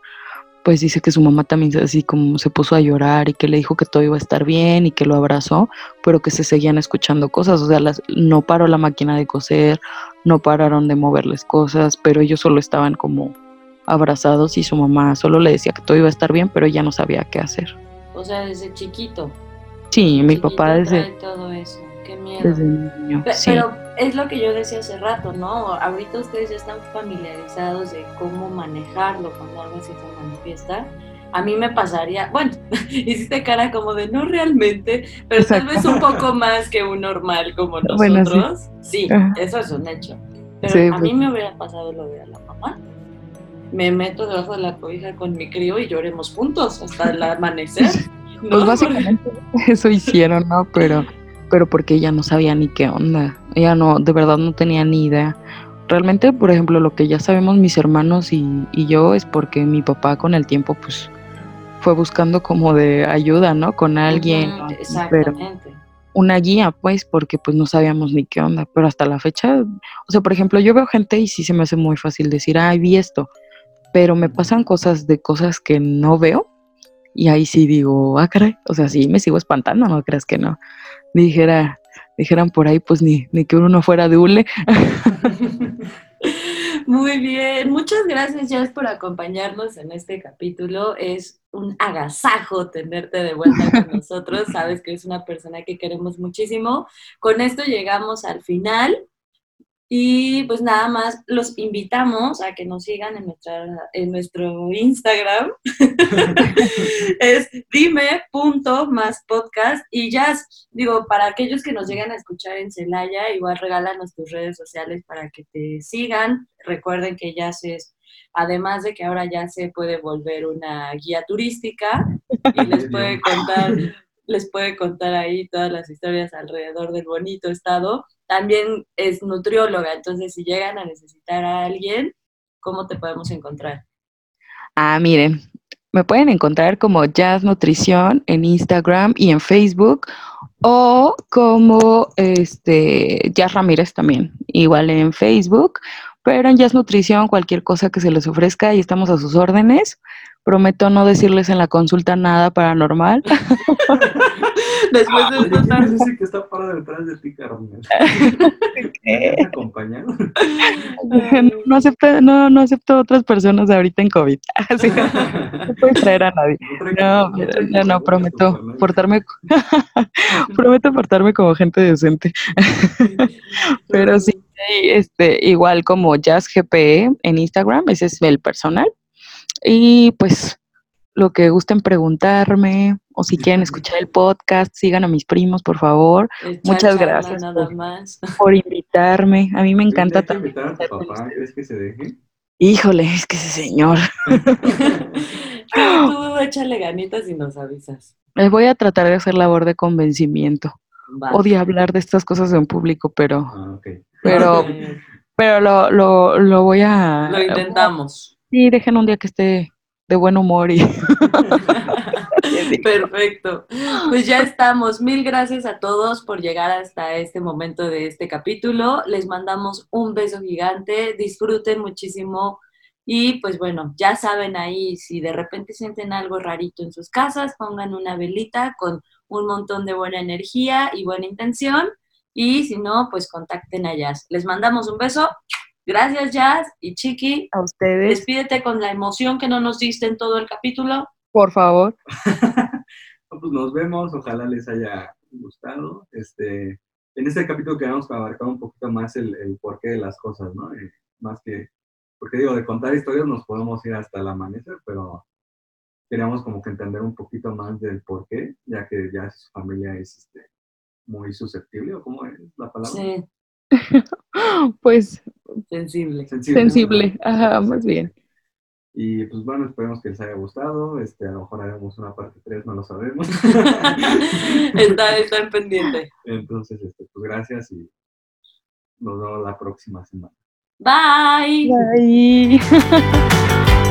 pues dice que su mamá también así como se puso a llorar y que le dijo que todo iba a estar bien y que lo abrazó, pero que se seguían escuchando cosas, o sea, las, no paró la máquina de coser, no pararon de moverles cosas, pero ellos solo estaban como abrazados y su mamá solo le decía que todo iba a estar bien, pero ella no sabía qué hacer. O sea, desde chiquito. Sí, mi Chiquito papá desde, todo eso. Qué miedo. desde niño. Pe- sí. Pero es lo que yo decía hace rato, ¿no? Ahorita ustedes ya están familiarizados de cómo manejarlo cuando algo así se manifiesta. A mí me pasaría, bueno, hiciste cara como de no realmente, pero tal vez un poco más que un normal como Bueno, sí. nosotros. sí. Eso es un hecho. Pero Sí, a pues. mí me hubiera pasado lo de a la mamá. Me meto debajo de la cobija con mi crío y lloremos juntos hasta el amanecer. ¿no? Pues básicamente eso hicieron, ¿no? Pero, pero porque ella no sabía ni qué onda. Ella no, de verdad no tenía ni idea. Realmente, por ejemplo, lo que ya sabemos mis hermanos y, y yo es porque mi papá con el tiempo, pues, fue buscando como de ayuda, ¿no? Con alguien. Exactamente. una guía, pues, porque pues no sabíamos ni qué onda. Pero hasta la fecha, o sea, por ejemplo, yo veo gente y sí se me hace muy fácil decir, ay, vi esto. Pero me pasan cosas de cosas que no veo. Y ahí sí digo, ah, caray. O sea, sí me sigo espantando, no creas que no. Dijera, dijeran por ahí, pues ni, ni que uno fuera de hule. Muy bien, muchas gracias Jazz por acompañarnos en este capítulo. Es un agasajo tenerte de vuelta con nosotros. Sabes que es una persona que queremos muchísimo. Con esto llegamos al final. Y pues nada más los invitamos a que nos sigan en, nuestra, en nuestro Instagram. es dime.maspodcast y ya, digo, para aquellos que nos llegan a escuchar en Celaya, igual regálanos tus redes sociales para que te sigan. Recuerden que ya es, además de que ahora ya se puede volver una guía turística y les puede contar les puede contar ahí todas las historias alrededor del bonito estado. También es nutrióloga, entonces si llegan a necesitar a alguien, ¿cómo te podemos encontrar? Ah, miren, me pueden encontrar como Jazz Nutrición en Instagram y en Facebook o como este Jazz Ramírez también, igual en Facebook, pero en Jazz Nutrición cualquier cosa que se les ofrezca y estamos a sus órdenes. Prometo no decirles en la consulta nada paranormal. Después de esto ¿quién tan- es ese que está parado detrás de ti, Carmen? ¿Me acompañar? no acepto, no, no acepto otras personas ahorita en COVID. Así no, no puedes traer a nadie. No, no, no, prometo portarme, prometo portarme como gente decente. Pero sí, este, igual como Jazz GPE en Instagram, ese es el personal. Y pues lo que gusten preguntarme o si quieren escuchar el podcast, sigan a mis primos, por favor, Muchas gracias Nada por- más. por invitarme. A mí me encanta también. invitar a tu papá, ¿crees que se deje? Híjole, es que ese señor. tú, échale ganitas y nos avisas. Les voy a tratar de hacer labor de convencimiento. Va. Odio hablar de estas cosas en público, pero, Ah, pero, Eh, pero lo, lo, lo voy a. Lo intentamos. Sí, dejen un día que esté de buen humor y. Perfecto. Pues ya estamos. Mil gracias a todos por llegar hasta este momento de este capítulo. Les mandamos un beso gigante. Disfruten muchísimo. Y pues bueno, ya saben ahí, si de repente sienten algo rarito en sus casas, pongan una velita con un montón de buena energía y buena intención. Y si no, pues contacten a Jazz. Les mandamos un beso. Gracias, Jazz. Y Chiqui, A ustedes, despídete con la emoción que no nos diste en todo el capítulo. por favor. No, pues nos vemos, ojalá les haya gustado. Este, en este capítulo queremos abarcar un poquito más el, el porqué de las cosas, ¿no? Eh, más que porque digo, de contar historias nos podemos ir hasta el amanecer, pero queríamos como que entender un poquito más del por qué, ya que ya su familia es este, muy susceptible, o cómo es la palabra. Sí, Pues sensible. Sensible. sensible, ¿no? ajá, más bien. Y pues bueno, esperemos que les haya gustado. Este, a lo mejor haremos una parte 3, no lo sabemos. está, está en pendiente. Entonces, este, pues gracias y nos vemos la próxima semana. Bye. Bye.